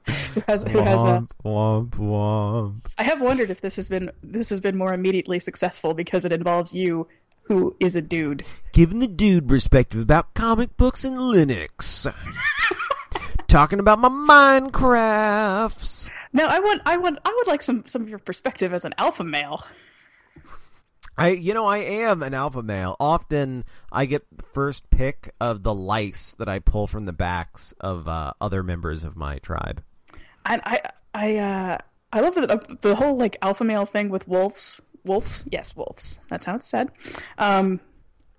who has who has a. Womp womp womp. I have wondered if this has been this has been more immediately successful because it involves you, who is a dude. Giving the dude perspective about comic books and Linux. Talking about my Minecrafts. No, I want I want I would like some some of your perspective as an alpha male. I, you know, I am an alpha male. Often, I get the first pick of the lice that I pull from the backs of uh, other members of my tribe. I I I uh I love the the whole like alpha male thing with wolves. Wolves, yes, wolves. That's how it's said. Um,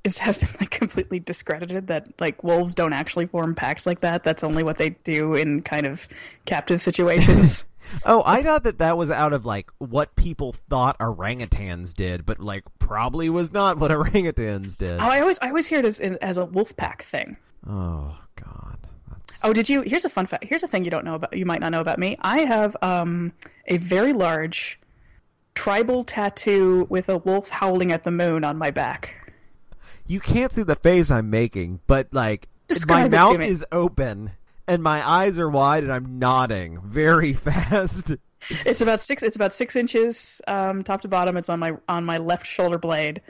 it has been like completely discredited that like wolves don't actually form packs like that. That's only what they do in kind of captive situations. Oh, I thought that that was out of like what people thought orangutans did, but like probably was not what orangutans did. oh, I always I always hear it as as a wolf pack thing. Oh God, that's Oh, did you? Here's a fun fact. Here's a thing you don't know about. You might not know about me. I have um, a very large tribal tattoo with a wolf howling at the moon on my back. you can't see the face I'm making, but like Describe my mouth is open and my eyes are wide and I'm nodding very fast. It's about six. It's about six inches um, top to bottom. It's on my on my left shoulder blade.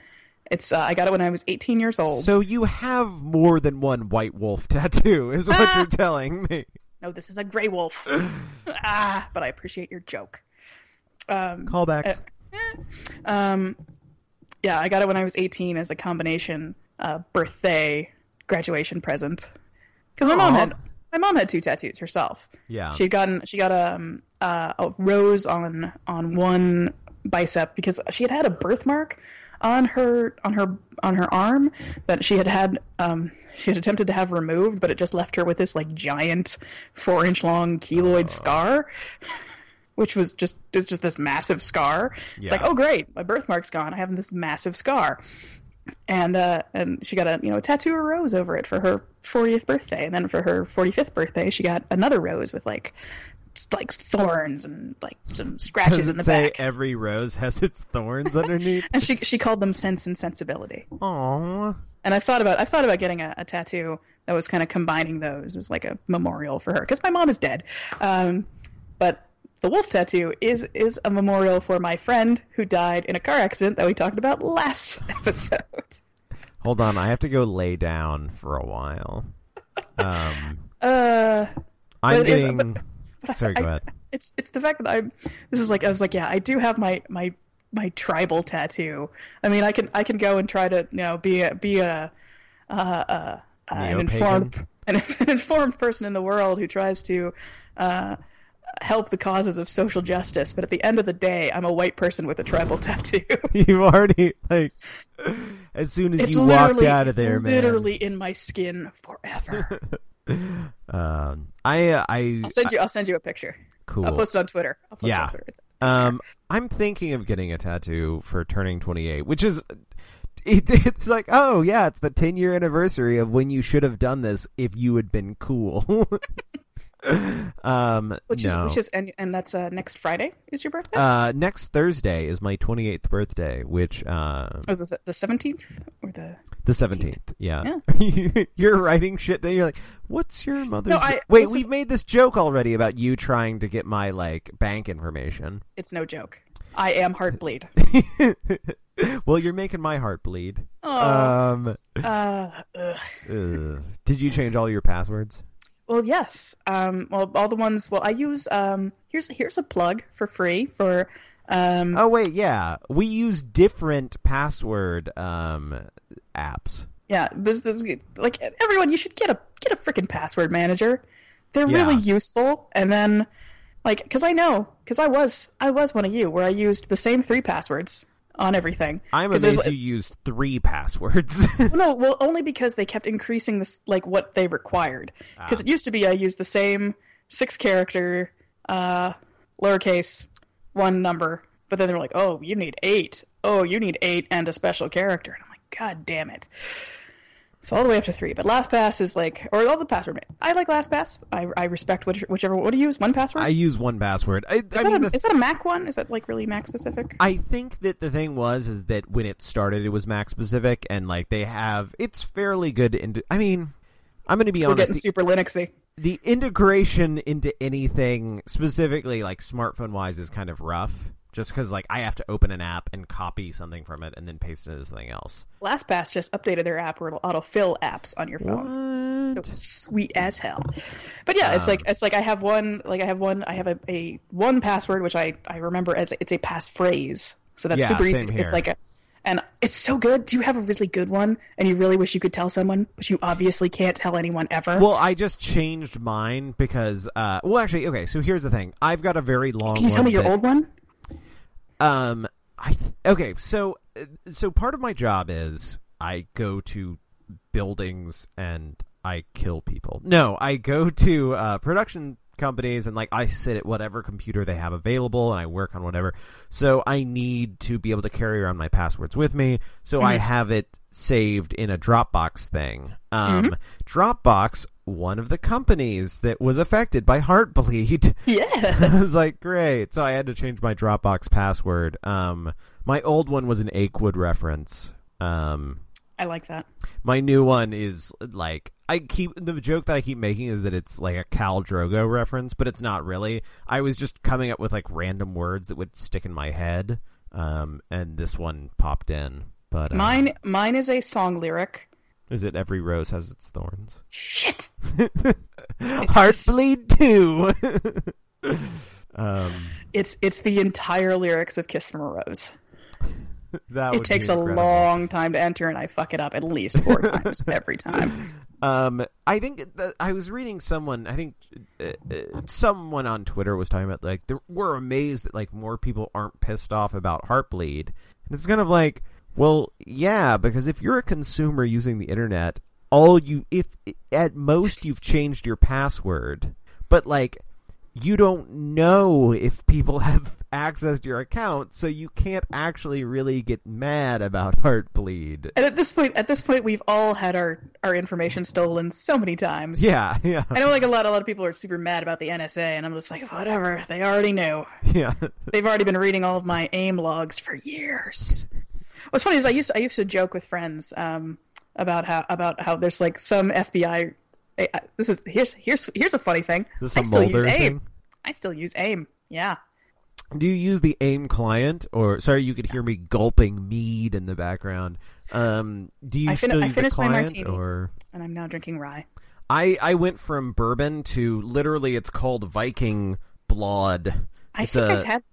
It's uh, I got it when I was 18 years old. So you have more than one white wolf tattoo, is what Ah! you're telling me. no, this is a gray wolf. ah, but I appreciate your joke. Um, Callbacks. um, yeah, I got it when I was 18 as a combination uh, birthday graduation present. Because my mom had my mom had two tattoos herself. yeah. She gotten she got a um, uh, a rose on on one bicep because she had had a birthmark on her on her on her arm that she had had um she had attempted to have removed, but it just left her with this like giant four inch long keloid scar. Which was just it's just this massive scar. It's like, oh great, my birthmark's gone. I have this massive scar and uh, and she got a you know a tattoo of a rose over it for her 40th birthday, and then for her 45th birthday, she got another rose with like like thorns and like some scratches Does in it the say back. every rose has its thorns underneath? And she she called them sense and sensibility. Aww. And I thought about I thought about getting a, a tattoo that was kind of combining those as like a memorial for her because my mom is dead. Um, but the wolf tattoo is is a memorial for my friend who died in a car accident that we talked about last episode. Hold on, I have to go lay down for a while. Um, Uh, I'm is- getting. but- but I- Sorry, go I- ahead. It's it's the fact that I'm. This is like I was like, yeah, I do have my my my tribal tattoo. I mean, I can I can go and try to you know be a be a uh, uh, uh, an informed an, an informed person in the world who tries to uh, help the causes of social justice. But at the end of the day, I'm a white person with a tribal tattoo. You've already like as soon as it's you walked literally out of there, man. literally in my skin forever. Um, I uh, I I'll send you I'll send you a picture. cool. I'll post it on Twitter. I'll post it Yeah. on Twitter. Um, I'm thinking of getting a tattoo for turning 28, which is it, it's like, oh yeah, it's the 10 year anniversary of when you should have done this if you had been cool. um, which no. is which is and and that's uh, next Friday is your birthday. uh, next Thursday is my 28th birthday, which uh, was it the seventeenth or the? the 17th. Yeah, Yeah. you're writing shit. Then you're like, what's your mother's? No, I- Wait, we've made this joke already about you trying to get my like bank information. It's no joke. I am Heartbleed. well, you're making my heart bleed. Oh, Um, uh, did you change all your passwords? Well, yes. Um, well, all the ones. Well, I use. Um, here's here's a plug for free for. Um, Oh wait, yeah, we use different password um apps. yeah. This, this, like everyone, you should get a get a freaking password manager. They're Yeah. really useful. And then, like, because I know, because I was I was one of you where I used the same three passwords on everything. I'm amazed you used three passwords. No, well, only because they kept increasing this, like what they required. Because Ah. it used to be I used the same six character, uh, lowercase, one number, but then they were like, oh, you need eight. Oh, you need eight and a special character. And I'm like, God damn it. So all the way up to three, but LastPass is like, or all the password. I like LastPass. I, I respect which, whichever. What do you use? One password. I use one password. I, is, I that mean, a, the is that a Mac one? Is that like really Mac specific? I think that the thing was is that when it started, it was Mac specific, and like they have, it's fairly good. Into, I mean, I'm going to be We're honest. getting the- super Linuxy. the integration into anything specifically like smartphone wise is kind of rough just because like i have to open an app and copy something from it and then paste it into something else LastPass just updated their app where it'll autofill apps on your phone. What? it's sweet as hell. But yeah, it's like Um, it's like I have one like I have one I have a, a one password which I I remember as it's a passphrase. So that's Yeah, super easy. here. It's like a and it's so good. Do you have a really good one and you really wish you could tell someone, but you obviously can't tell anyone ever? well i just changed mine because uh well actually okay so here's the thing i've got a very long Can you tell me your that- old one? Um, I th- okay. So, uh, so part of my job is I go to buildings and I kill people. No, I go to uh, production companies and like I sit at whatever computer they have available and I work on whatever. So I need to be able to carry around my passwords with me. So I have it saved in a Dropbox thing. Um, Dropbox, one of the companies that was affected by Heartbleed. Yeah. I was like, great. So I had to change my Dropbox password. Um, my old one was an Achewood reference. Um, I like that. my new one is like I keep the joke that I keep making is that it's like a Khal Drogo reference, but it's not really. I was just coming up with like random words that would stick in my head, um, and this one popped in. But uh, Mine mine is a song lyric. is it every rose has its thorns. Shit. Heartbleed two. um, It's it's the entire lyrics of Kiss from a Rose. that It takes a long time to enter, and I fuck it up at least four times every time. Um, I think that I was reading someone. I think uh, uh, someone on Twitter was talking about like they we're amazed that like more people aren't pissed off about Heartbleed, and it's kind of like, well, yeah, because if you're a consumer using the internet, all you if at most you've changed your password, but like you don't know if people have access to your account, so you can't actually really get mad about Heartbleed. And at this point, at this point, we've all had our our information stolen so many times. Yeah, yeah, I know, like a lot, a lot of people are super mad about the NSA, and I'm just like, whatever. They already knew. yeah. They've already been reading all of my AIM logs for years. What's funny is I used to, I used to joke with friends um, about how about how there's like some FBI. I- I- This is here's here's here's a funny thing. Is this I still use AIM. thing? I still use AIM. Yeah. Do you use the AIM client, or sorry, you could hear me gulping mead in the background. Um, do you I fin- still I use the finished my client, martini. or And I'm now drinking rye. I I went from bourbon to literally it's called Viking Blood. I It's think a- I've had.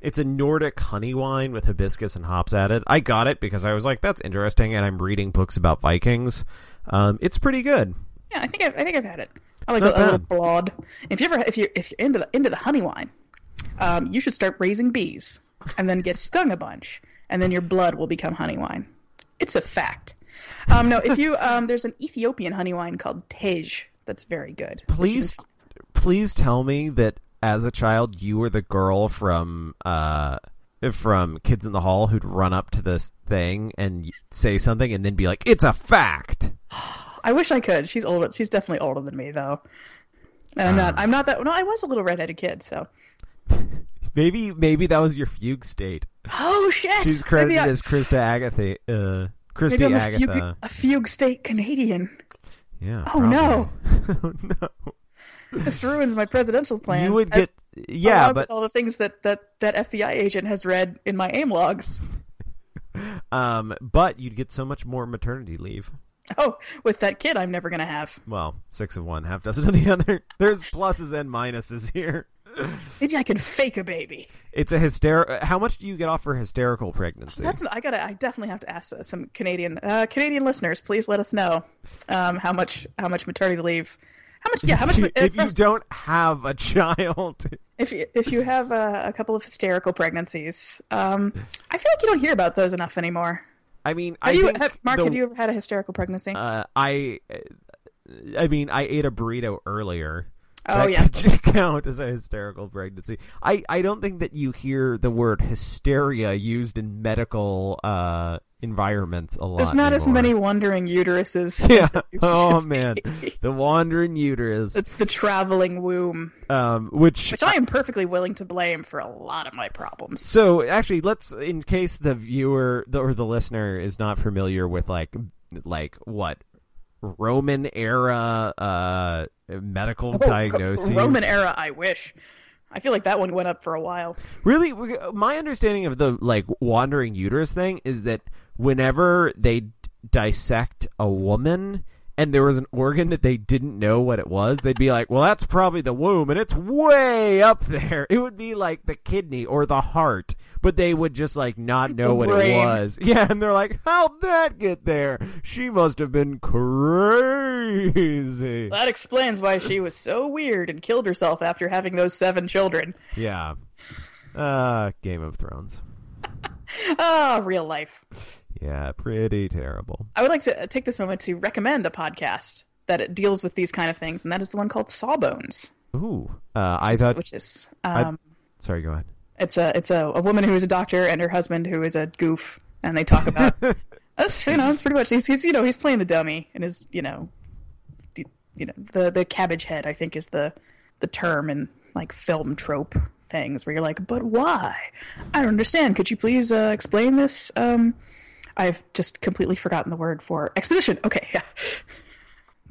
It's a Nordic honey wine with hibiscus and hops added. I got it because I was like, that's interesting, and I'm reading books about Vikings. Um, it's pretty good. Yeah, I think I've, I think I've had it. I like a, a little blood. If you ever if you if you're into the into the honey wine, um, you should start raising bees and then get stung a bunch, and then your blood will become honey wine. It's a fact. Um, no, if you um, there's an Ethiopian honey wine called Tej that's very good. Please, please tell me that as a child you were the girl from uh from Kids in the Hall who'd run up to this thing and say something and then be like, "It's a fact." I wish I could. She's older. She's definitely older than me though. And I'm not. I'm not that. No, I was a little redheaded kid. So. Maybe, maybe that was your fugue state. Oh shit! She's credited I, as Krista Agatha. Uh, Christy maybe I'm a Agatha. fugue, a fugue state Canadian. Yeah. Oh, no. oh no. This ruins my presidential plans. You would get yeah, but with all the things that, that that FBI agent has read in my AIM logs. um, but you'd get so much more maternity leave. Oh, with that kid, I'm never gonna have. Well, six of one, half dozen of the other. There's pluses and minuses here. Maybe I can fake a baby. It's a hyster. How much do you get off for hysterical pregnancy? That's I gotta. I definitely have to ask some Canadian uh, Canadian listeners. Please let us know um, how much how much maternity leave. How much? Yeah, how much? if you, if you first- don't have a child, if you if you have uh, a couple of hysterical pregnancies, um, I feel like you don't hear about those enough anymore. I mean, Have I you, have, Mark? the- Have you ever had a hysterical pregnancy? Uh, I, I mean, I ate a burrito earlier. Oh that yes. could count as a hysterical pregnancy. I, I don't think that you hear the word hysteria used in medical uh, environments a lot. There's not as many wandering uteruses. Yeah. as Oh man, the wandering uterus, the, the traveling womb, um, which which I am perfectly willing to blame for a lot of my problems. So actually, let's in case the viewer the, or the listener is not familiar with like like what Roman era uh medical diagnoses. Oh, Roman era, I wish. I feel like that one went up for a while. Really, my understanding of the like wandering uterus thing is that whenever they dissect a woman and there was an organ that they didn't know what it was, they'd be like, "Well, that's probably the womb, and it's way up there." It would be like the kidney or the heart, but they would just like not know what it was. Yeah, and they're like, "How'd that get there? She must have been crazy." That explains why she was so weird and killed herself after having those seven children. Yeah. Uh, Game of Thrones. Ah, real life. Yeah, pretty terrible. I would like to take this moment to recommend a podcast that deals with these kind of things, and that is the one called Sawbones. Ooh, uh, I thought. which is um, Sorry, go ahead. it's a it's a, a woman who is a doctor and her husband who is a goof, and they talk about you know it's pretty much he's, he's you know he's playing the dummy and is you know the- you know the the cabbage head I think is the the term in like film trope things where you're like but why I don't understand could you please uh, explain this um I've just completely forgotten the word for exposition okay yeah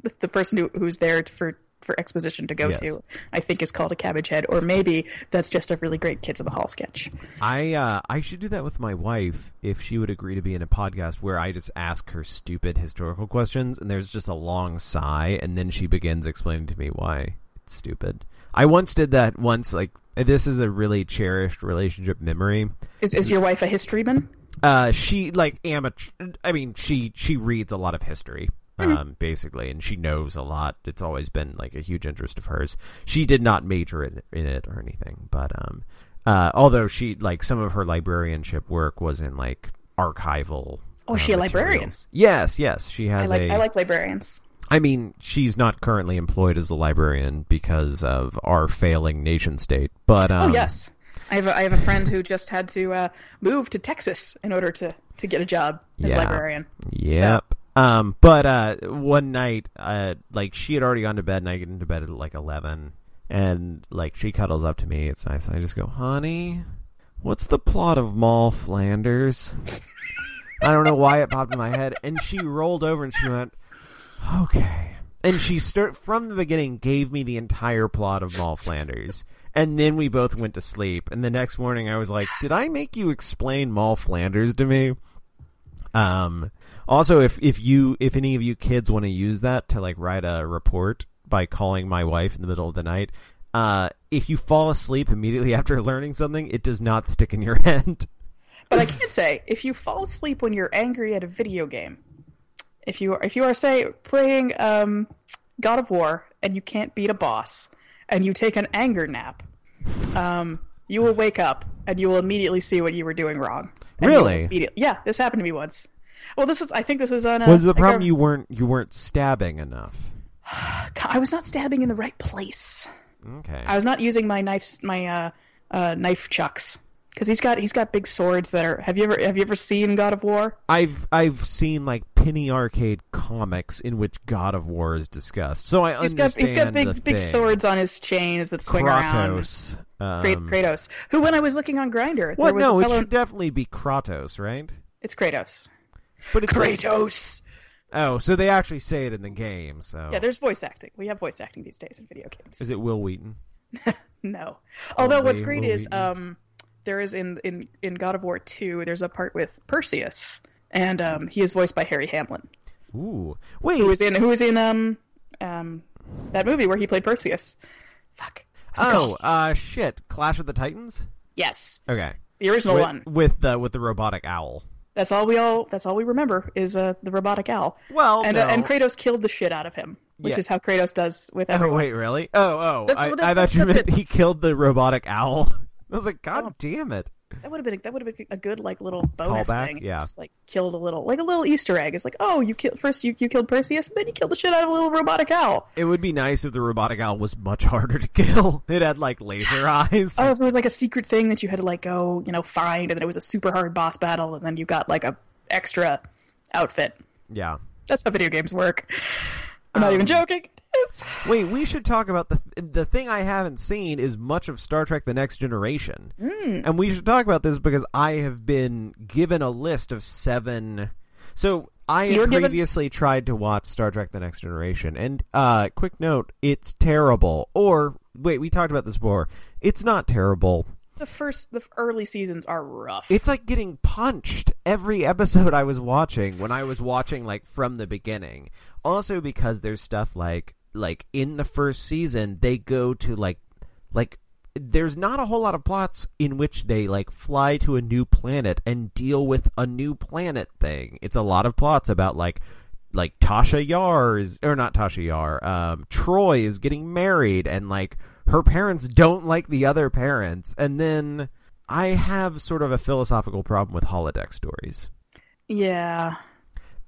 the, the person who, who's there for for exposition to go Yes. to I think is called a cabbage head or maybe that's just a really great kids in the hall sketch I uh, I should do that with my wife if she would agree to be in a podcast where I just ask her stupid historical questions and there's just a long sigh and then she begins explaining to me why it's stupid. I once did that once. Like this is a really cherished relationship memory. is is your wife a historyman Uh, she like amateur. I mean, she she reads a lot of history, um, basically, and she knows a lot. It's always been like a huge interest of hers. She did not major in, in it or anything, but um, uh, although she like some of her librarianship work was in like archival. Oh, is she a librarian? Yes, yes, she I has like a. I like librarians. I mean, she's not currently employed as a librarian because of our failing nation state. But um, Oh yes, I have a, I have a friend who just had to uh, move to Texas in order to to get a job as Yeah. librarian. Yep. Um, but uh, one night, uh, like she had already gone to bed, and I get into bed at like eleven, and like she cuddles up to me. It's nice, and I just go, "Honey, what's the plot of Moll Flanders?" I don't know why it popped in my head, and she rolled over and she went, "Okay." And she start from the beginning gave me the entire plot of Moll Flanders. And then we both went to sleep. And the next morning I was like, "Did I make you explain Moll Flanders to me?" Um, also, if if you if any of you kids want to use that to like write a report by calling my wife in the middle of the night, uh, if you fall asleep immediately after learning something, it does not stick in your head. But I can say, if you fall asleep when you're angry at a video game, if you are, if you are say playing um, God of War and you can't beat a boss, and you take an anger nap, um, you will wake up and you will immediately see what you were doing wrong. And you will Really? Yeah, this happened to me once. Well, this is. I think this was on. A, Was the like a- problem you weren't you weren't stabbing enough? I was not stabbing in the right place. Okay. I was not using my knives, my uh, uh, knife chucks, because he's got he's got big swords that are. Have you ever have you ever seen God of War? I've I've seen like penny arcade comics in which God of War is discussed, so I He's got he's got big big thing. swords on his chains that swing around. Kratos. Kra- Um, Kratos, who when I was looking on Grindr, was No, a it should definitely be Kratos, right? It's Kratos. But it's like- Kratos. oh, so they actually say it in the game. So Yeah, there's voice acting. We have voice acting these days in video games. is it Wil Wheaton? No. Although what's great Will is Wheaton. um there is in in in God of War 2 there's a part with Perseus and um he is voiced by Harry Hamlin. Ooh, wait. Who was in who was in um um that movie where he played Perseus. Fuck. Oh, uh, shit! Clash of the Titans. yes. Okay, The original with, one. with the with the robotic owl. That's all we all that's all we remember is uh the robotic owl. Well, and no. uh, and Kratos killed the shit out of him, which Yeah. is how Kratos does with Oh wait, really? Oh, oh! That's- I, well, I thought you meant it. he killed the robotic owl. I was like, God Oh. damn it! that would have been that would have been a good like little bonus Callback? thing. Yeah. Just, like killed a little like a little Easter egg. It's like oh you killed first you, you killed Perseus and then you killed the shit out of a little robotic owl. It would be nice if the robotic owl was much harder to kill. It had like laser eyes. Oh, if it was like a secret thing that you had to like go you know find and then it was a super hard boss battle and then you got like a extra outfit. Yeah. That's how video games work. I'm not even um, joking. Wait, we should talk about the the thing I haven't seen is much of Star Trek: The Next Generation, Mm. and we should talk about this because I have been given a list of seven. So I You were had given- previously tried to watch Star Trek: The Next Generation, and uh, quick note, it's terrible. Or wait, we talked about this before. It's not terrible. The first, the early seasons are rough. It's like getting punched every episode I was watching when I was watching like from the beginning. Also because there's stuff like like in the first season they go to like like there's not a whole lot of plots in which they like fly to a new planet and deal with a new planet thing. It's a lot of plots about like like Tasha Yar is or not Tasha Yar, um Troi is getting married and like her parents don't like the other parents and then I have sort of a philosophical problem with holodeck stories yeah.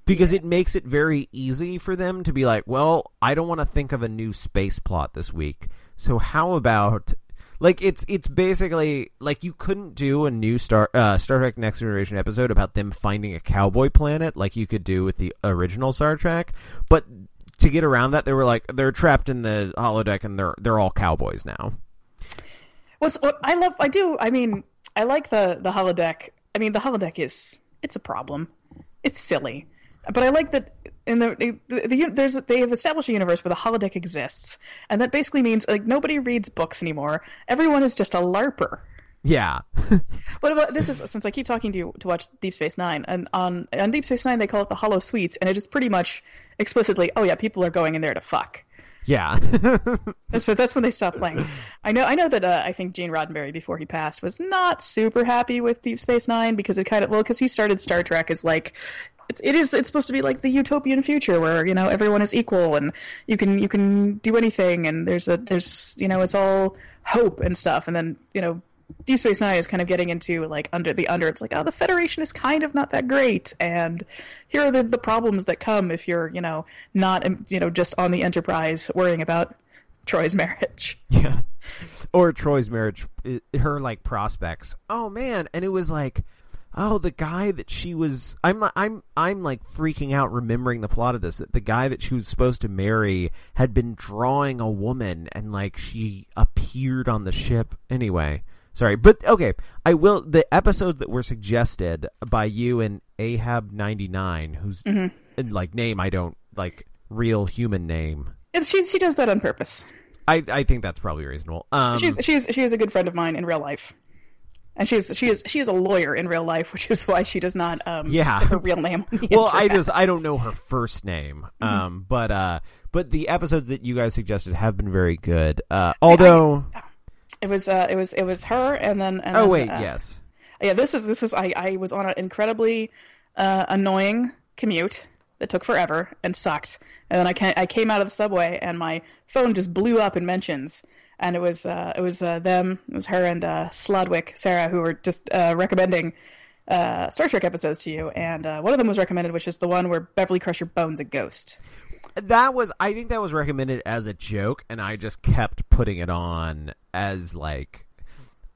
Because it makes it very easy for them to be like, well, I don't want to think of a new space plot this week. So how about like it's it's basically like you couldn't do a new Star uh, Star Trek Next Generation episode about them finding a cowboy planet like you could do with the original Star Trek, but to get around that they were like they're trapped in the holodeck and they're they're all cowboys now. What's what I love? I do. I mean, I like the the holodeck. I mean, the holodeck is it's a problem. It's silly, but I like that in the, the, the there's they have established a universe where the holodeck exists, and that basically means like nobody reads books anymore. Everyone is just a larper. Yeah. What about this? Is since I keep talking to you to watch Deep Space Nine, and on on Deep Space Nine they call it the holosuites, and it is pretty much explicitly, oh yeah, people are going in there to fuck. yeah. So that's when they stopped playing. I know. I know that uh, I think Gene Roddenberry before he passed was not super happy with Deep Space Nine because it kind of well because he started Star Trek as like it's, it is it's supposed to be like the utopian future where you know everyone is equal and you can you can do anything and there's a there's you know it's all hope and stuff and then you know Deep Space Nine is kind of getting into like under the under. It's like, oh, the Federation is kind of not that great, and here are the, the problems that come if you're, you know, not, um, you know, just on the Enterprise worrying about Troi's marriage. Yeah. Or Troi's marriage, her like prospects. Oh man, and it was like, oh, the guy that she was. I'm I'm I'm like freaking out remembering the plot of this. That the guy that she was supposed to marry had been drawing a woman, and like she appeared on the ship. Anyway, sorry, but okay. I will. The episodes that were suggested by you and Ahab ninety nine, whose and, like name I don't like real human name. It's, she's she does that on purpose. I I think that's probably reasonable. Um, She's she's she is a good friend of mine in real life, and she's she is she is a lawyer in real life, which is why she does not um Yeah. her real name. Well i just i don't know her first name Mm-hmm. um but uh but the episodes that you guys suggested have been very good uh although it was uh it was it was her and then and oh wait uh, yes yeah this is this is I I was on an incredibly uh, annoying commute that took forever and sucked, and then I ca- I came out of the subway and my phone just blew up in mentions. And it was uh, it was uh, them, it was her and uh, Slodwick, Sarah, who were just uh, recommending uh, Star Trek episodes to you, and uh, one of them was recommended, which is the one where Beverly Crusher bones a ghost. that was i think that was recommended as a joke and i just kept putting it on as like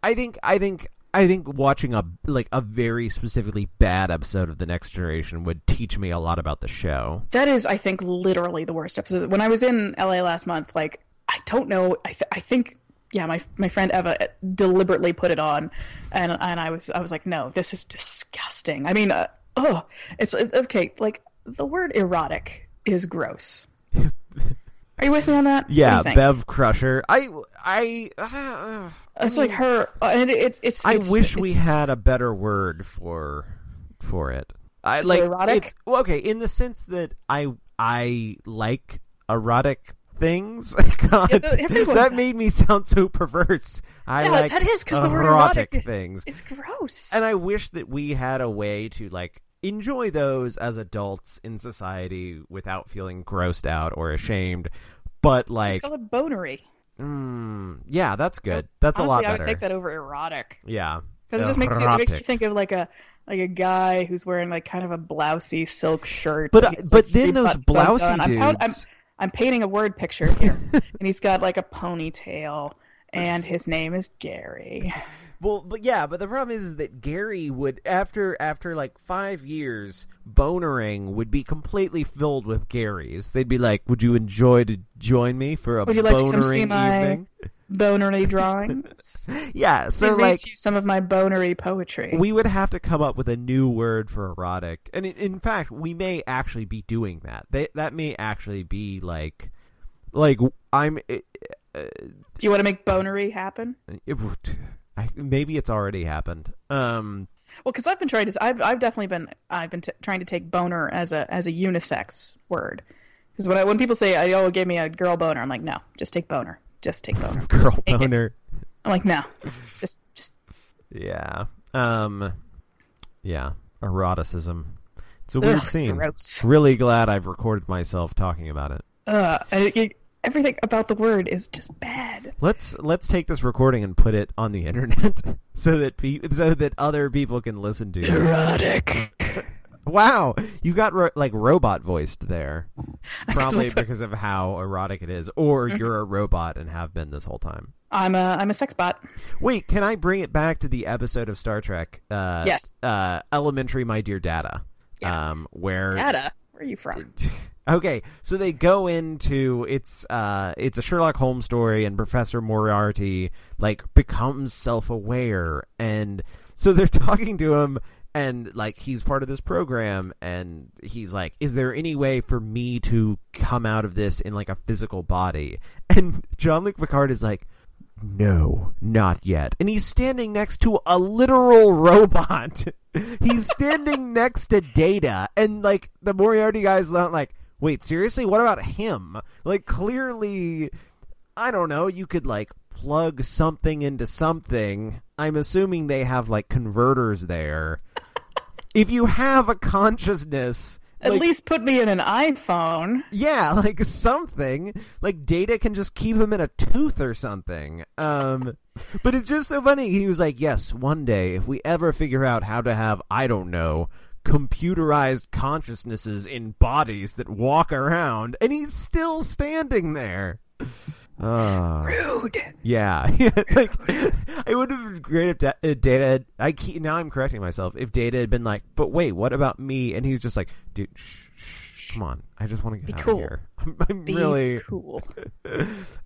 i think i think i think watching a like a very specifically bad episode of the next generation would teach me a lot about the show That is, I think, literally the worst episode. When I was in LA last month, like I don't know, I, th- I think, yeah, my my friend Eva deliberately put it on, and and I was I was like, no, this is disgusting. I mean, uh, oh, it's okay. Like the word erotic is gross. Are you with me on that? Yeah bev crusher i i uh, it's like her, uh, and it, it's it's. I it's- wish it's- we had a better word for for it. I like erotic? it's- well, okay, in the sense that I I like erotic things. God, Yeah, everyone that made me sound so perverse. I Yeah, like that is because the word erotic things, It's gross. and I wish that we had a way to like enjoy those as adults in society without feeling grossed out or ashamed. But like, call it bonery. mm, yeah, that's good. That's Honestly, a lot better. I would take that over erotic. Yeah. Because it just makes you, it makes you think of like a like a guy who's wearing like kind of a blousy silk shirt. But, uh, but like, then those blousy undone. I'm, I'm dudes- I'm painting a word picture here, and he's got like a ponytail, and his name is Gary. Well, but yeah, but the problem is, is that Gary would after after like five years, bonering would be completely filled with Garys. They'd be like, "Would you enjoy to join me for a Would you like to come bonering see my evening?" Bonery drawings? Yeah, so like some of my bonery poetry. we would have to come up with a new word for erotic, and in, fact, we may actually be doing that. They, that may actually be like, like I'm. It, Do you want to make bonery happen? it I, maybe it's already happened. Um, Well, because I've been trying to, I've, I've definitely been, I've been t- trying to take boner as a as a unisex word. Because when I, when people say, "Oh, it gave me a girl boner," I'm like, no, just take boner, just take boner, girl Just take it." I'm like, no, just just Yeah. Um. Yeah. Eroticism. It's a weird ugh, scene. gross. Really glad I've recorded myself talking about it. Uh, and it, it- everything about the word is just bad. Let's let's take this recording and put it on the internet so that pe- so that other people can listen to it. Erotic. Wow, you got ro- like robot voiced there, probably because of how erotic it is, or you're a robot and have been this whole time. I'm a I'm a sex bot. Wait, can I bring it back to the episode of Star Trek? Uh, Yes. Uh, Elementary, my dear Data. Yeah. Um, where Data. Where are you from? okay, so they go into it's uh it's a Sherlock Holmes story, and Professor Moriarty like becomes self aware, and so they're talking to him. And like he's part of this program, and he's like, "Is there any way for me to come out of this in like a physical body?" And Jean-Luc Picard is like, no, not yet. And he's standing next to a literal robot. he's standing next to Data, and like the Moriarty guy's not like, wait, seriously? What about him? Like, clearly, I don't know. You could like plug something into something. I'm assuming they have like converters there. If you have a consciousness. At like, least put me in an iPhone. yeah, like something. Like Data can just keep him in a tooth or something. Um but it's just so funny. He was like, "Yes, one day if we ever figure out how to have, I don't know, computerized consciousnesses in bodies that walk around." And he's still standing there. Uh, Rude. yeah, like it would have been great if da- Data. Had, I keep, now I'm correcting myself. If Data had been like, "But wait, what about me?" and he's just like, "Dude, shh, shh, come on, I just want to get Be out cool. of here." I'm, I'm Be really. cool.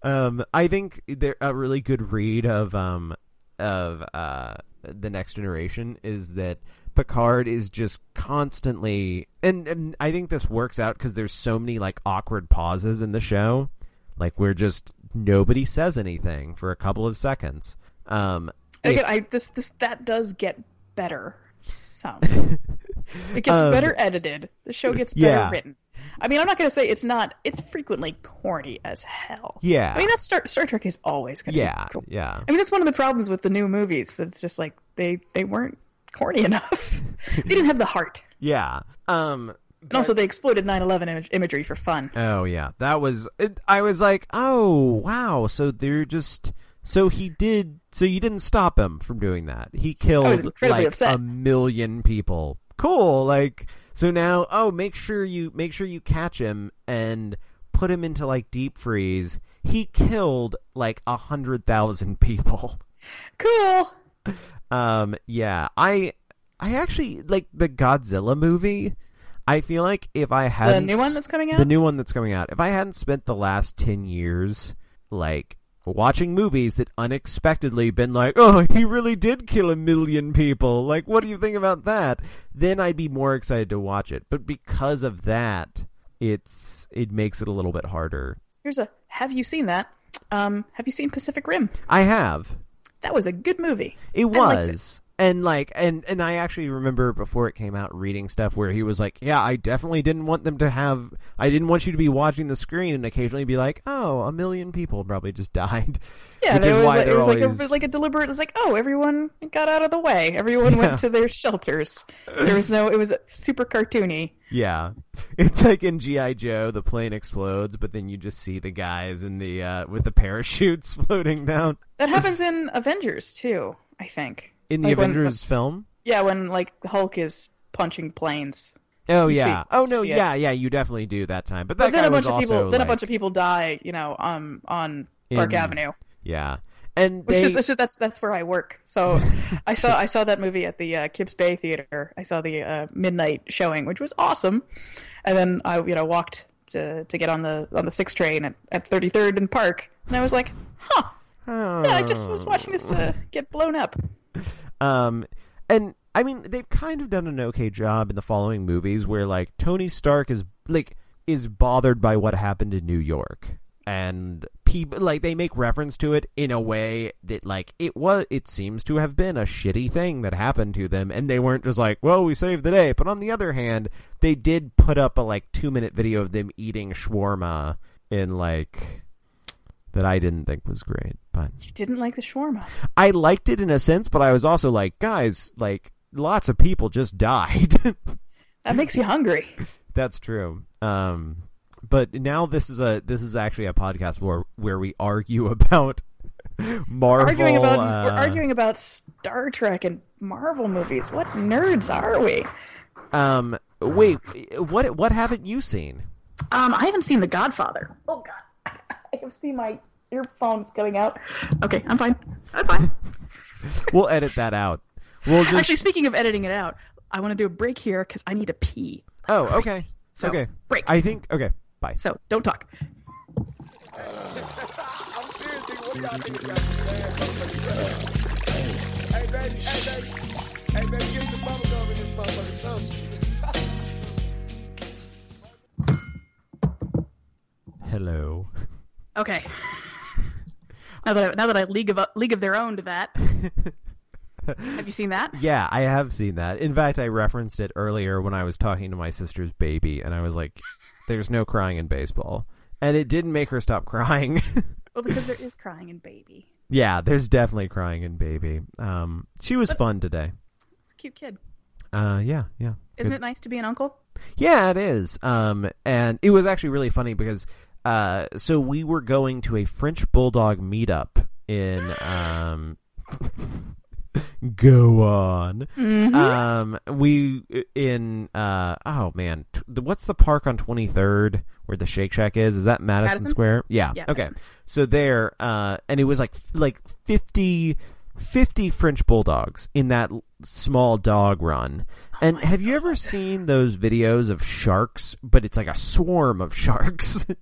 Um, I think there a really good read of um of uh the next generation is that Picard is just constantly and, and I think this works out because there's so many like awkward pauses in the show, like we're just nobody says anything for a couple of seconds. Um, Again, if- I this this that does get better. Some. it gets Um, better edited. The show gets better yeah. written. I mean, I'm not going to say it's not. It's frequently corny as hell. Yeah. I mean, that's Star Star Trek is always going to yeah, be. Cool. yeah. I mean, that's one of the problems with the new movies. That's just like they they weren't corny enough. they didn't have the heart. Yeah. Um And also, they exploited 9/11 image- imagery for fun. Oh yeah, that was. It, I was like, oh wow. So they're just. So he did. So you didn't stop him from doing that. He killed like upset. a million people. Cool. Like so now. Oh, make sure you make sure you catch him and put him into like deep freeze. He killed like a hundred thousand people. Cool. Um, yeah, I, I actually like the Godzilla movie. I feel like if I hadn't The new one that's coming out. the new one that's coming out, if I hadn't spent the last ten years like watching movies that unexpectedly been like, oh, he really did kill a million people. Like, what do you think about that? Then I'd be more excited to watch it. But because of that, it's it makes it a little bit harder. Here's a. Have you seen that? Um, have you seen Pacific Rim? I have. That was a good movie. It I was. And like and and I actually remember before it came out reading stuff where he was like, "Yeah, I definitely didn't want them to have I didn't want you to be watching the screen and occasionally be like, "Oh, a million people probably just died." Yeah, Which there was why like, it was like a, always- it was like a deliberate. It was like, oh, everyone got out of the way. Everyone Yeah. went to their shelters. There was no. It was super cartoony. Yeah. It's like in GI Joe, the plane explodes, but then you just see the guys in the uh with the parachutes floating down. That happens in Avengers too. I think. In the Like when- Avengers film. Yeah, when like Hulk is punching planes. Oh You yeah. see- oh no, see it. yeah, yeah. You definitely do that time. But that But then a bunch of people also, then a bunch of people die, you know, um on Park In- Avenue. yeah. And Which they, is, which is that's that's where I work. So I saw I saw that movie at the uh, Kips Bay Theater. I saw the uh, midnight showing, which was awesome. And then I you know walked to to get on the on the six train at, at 33rd and Park, and I was like, huh, yeah, I just was watching this to get blown up. Um, and I mean, they've kind of done an okay job in the following movies where like Tony Stark is like is bothered by what happened in New York, and people like they make reference to it in a way that like it was it seems to have been a shitty thing that happened to them, and they weren't just like, well, we saved the day. But on the other hand, they did put up a like two minute video of them eating shawarma in like that I didn't think was great, but. You didn't like the shawarma. I liked it in a sense, but I was also like, guys, like lots of people just died. That makes you hungry. That's true. Um, but now this is a this is actually a podcast where where we argue about Marvel. arguing about uh, we're arguing about Star Trek and Marvel movies. What nerds are we? Um, wait, what what haven't you seen? Um, I haven't seen The Godfather. Oh God, I can see my earphones coming out. Okay, I'm fine. I'm fine. We'll edit that out. We'll just. Actually, speaking of editing it out, I want to do a break here because I need to pee. oh, Crazy. okay. So, okay. break. I think. Okay. Bye. So don't talk. I'm serious, nigga. What y'all niggas got? Hey, baby, hey, baby. Hey, baby, give the bubble gum in this motherfucker. So. Hello. Okay. Now that I, now that I league of league of their own to that. Have you seen that? Yeah, I have seen that. In fact, I referenced it earlier when I was talking to my sister's baby, and I was like, "There's no crying in baseball," and it didn't make her stop crying. Well, because there is crying in baby. yeah, there's definitely crying in baby. Um, she was fun today. It's a cute kid. Uh, yeah, yeah, Isn't Good. it nice to be an uncle? Yeah, it is. Um, and it was actually really funny because, uh, so we were going to a French bulldog meetup in, um, go on. Mm-hmm. Um, we in, uh, oh man, t- what's the park on 23rd where the Shake Shack is? Is that Madison, Madison? Square? Yeah. Yeah, okay. Madison. So there, uh, and it was like, like 50, 50 French bulldogs in that small dog run. and Oh have you ever seen those videos of sharks, but it's like a swarm of sharks?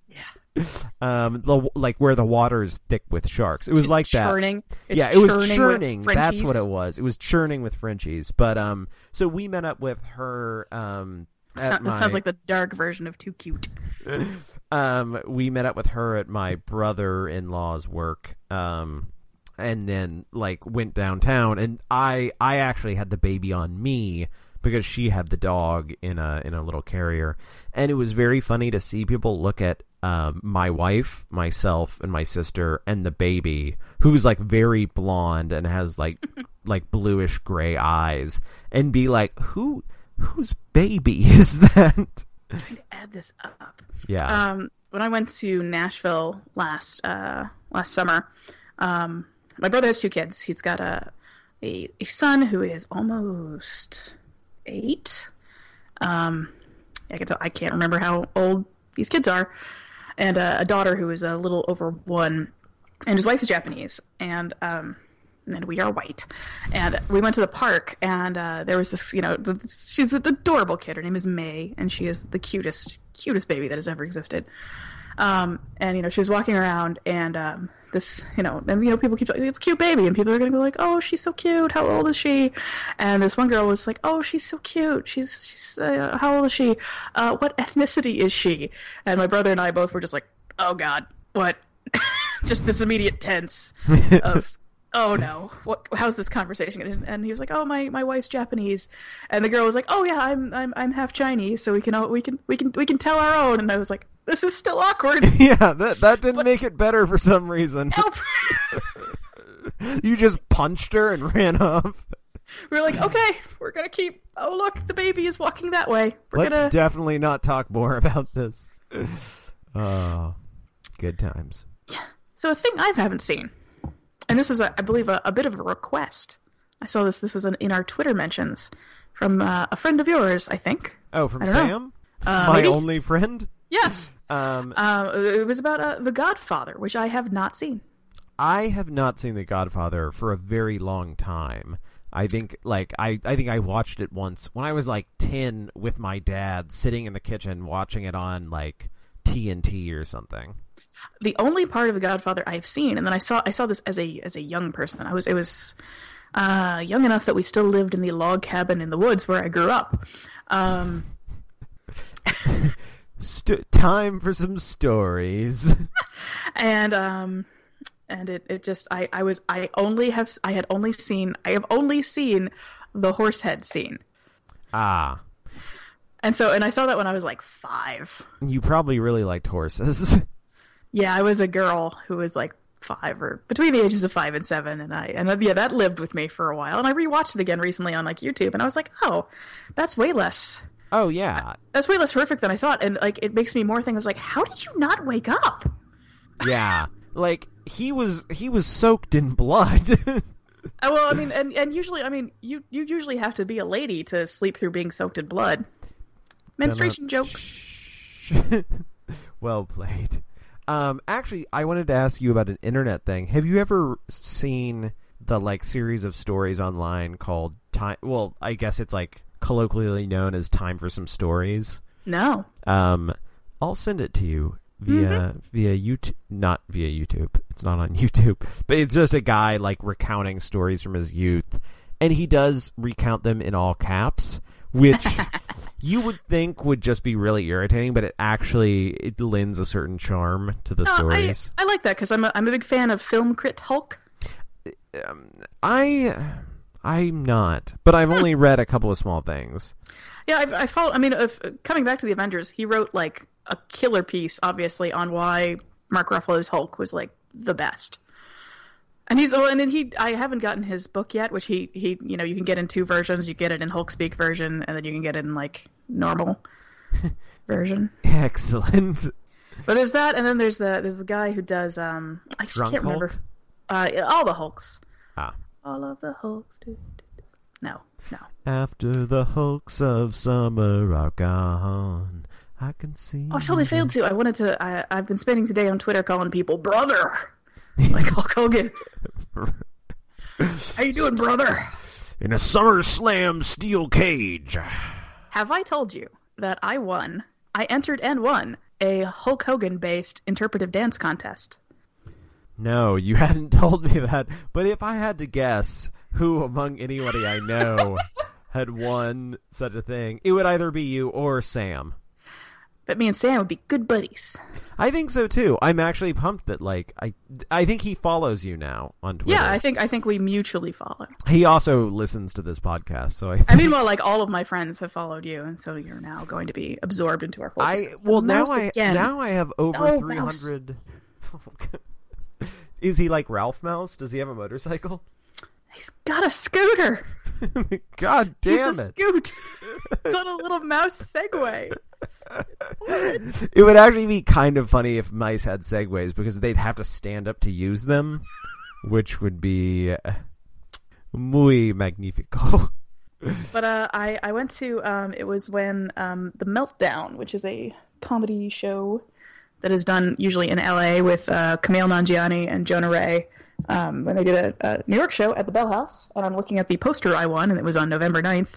Yeah. um, the, like where the water is thick with sharks. It was Just like that. churning. It's yeah, it was churning. That's what it was. It was churning with Frenchies. But um, so we met up with her. Um, at that my, sounds like the dark version of too cute. um, we met up with her at my brother-in-law's work. Um, and then like went downtown, and I I actually had the baby on me because she had the dog in a in a little carrier, and it was very funny to see people look at um, my wife, myself, and my sister, and the baby, who's like very blonde and has like like bluish gray eyes, and be like, who whose baby is that? add this up. Yeah. Um, when I went to Nashville last uh, last summer, um, my brother has two kids. He's got a, a a son who is almost eight. Um, I can tell, I can't remember how old these kids are, and uh, a daughter who is a little over one, and his wife is Japanese, and um, and we are white. And we went to the park, and uh, there was this, you know, the, she's an adorable kid. Her name is May, and she is the cutest, cutest baby that has ever existed. Um, and you know, she was walking around, and um, this, you know, and you know, people keep like, it's a cute baby, and people are gonna be like, oh, she's so cute. How old is she? And this one girl was like, oh, she's so cute. She's she's uh, how old is she? Uh, what ethnicity is she? And my brother and I both were just like, oh God, what? just this immediate tense of oh no what how's this conversation and, and he was like oh my my wife's japanese and the girl was like oh yeah i'm i'm i'm half chinese so we can we can we can we can tell our own and i was like this is still awkward yeah, that that didn't make it better for some reason. help you just punched her and ran off. We are like okay we're gonna keep oh look the baby is walking that way we're Let's gonna definitely not talk more about this. Oh, good times. Yeah. so a thing i haven't seen and this was a, i believe a, a bit of a request I saw this. This was in, in our Twitter mentions from uh, a friend of yours, I think. Oh, from I. Sam, Uh, my maybe? only friend. Yes. Um, Uh, it was about uh, The Godfather, which I have not seen. I have not seen The Godfather for a very long time. I think like I, I think I watched it once when I was like 10 with my dad sitting in the kitchen watching it on like TNT or something. The only part of The Godfather I've seen, and then I saw I saw this as a as a young person. I was it was uh, young enough that we still lived in the log cabin in the woods where I grew up. Um, St- time for some stories. and um and it, it just I, I was I only have I had only seen I have only seen the horse head scene. ah, And so and I saw that when I was like five. you probably really liked horses. Yeah, I was a girl who was like five or between the ages of five and seven and I and yeah, that lived with me for a while. And I rewatched it again recently on like YouTube and I was like, Oh, that's way less oh yeah, that's way less horrific than I thought. And like it makes me more think I was like, How did you not wake up? yeah. Like he was he was soaked in blood. Uh, well, I mean, and, and usually, I mean, you you usually have to be a lady to sleep through being soaked in blood. Menstruation jokes. well played. Um, actually, I wanted to ask you about an internet thing. Have you ever seen the like series of stories online called time? Well, I guess it's like colloquially known as "Time for Some Stories." No. Um, I'll send it to you via via YouTube, not via YouTube. It's not on YouTube, but it's just a guy like recounting stories from his youth, and he does recount them in all caps, which you would think would just be really irritating, but it actually it lends a certain charm to the No, stories. I like that because I'm a, I'm a big fan of Film Crit Hulk. I I'm not, but I've only read a couple of small things. Yeah, I, I follow. I mean, if, coming back to the Avengers, he wrote like a killer piece, obviously, on why Mark Ruffalo's Hulk was like the best. And he's oh, and then he I haven't gotten his book yet, which he he you know you can get in two versions. You get it in Hulk speak version, and then you can get it in like normal version. Excellent. But there's that, and then there's the there's the guy who does um I just Drunk can't remember uh all the Hulks, Ah. All of the Hulks. Do, do, do. No, no. After the hulks of summer are gone, I can see. Oh, I totally failed to. I wanted to. I, I've been spending today on Twitter calling people brother, like Hulk Hogan. How you doing, brother? in a SummerSlam steel cage. Have I told you that I won? I entered and won a Hulk Hogan based interpretive dance contest. No, you hadn't told me that. But if I had to guess who among anybody I know had won such a thing, it would either be you or Sam. But me and Sam would be good buddies. I think so too. I'm actually pumped that like I I think he follows you now on Twitter. Yeah, I think I think we mutually follow. he also listens to this podcast, so I I mean, well, like all of my friends have followed you, and so you're now going to be absorbed into our. I fold. well now I again. now I have over No, three hundred. Is he like Ralph Mouse? Does he have a motorcycle? He's got a scooter. God damn He's a it! scoot. He's on a little mouse Segway. It would actually be kind of funny if mice had segways because they'd have to stand up to use them, which would be uh, muy magnifico. But uh, I I went to um, it was when um, the Meltdown, which is a comedy show that is done usually in L.A. with uh, Kumail Nanjiani and Jonah Ray. Um, when they did a, a New York show at the Bell House, and I'm looking at the poster I won, and it was on November 9th.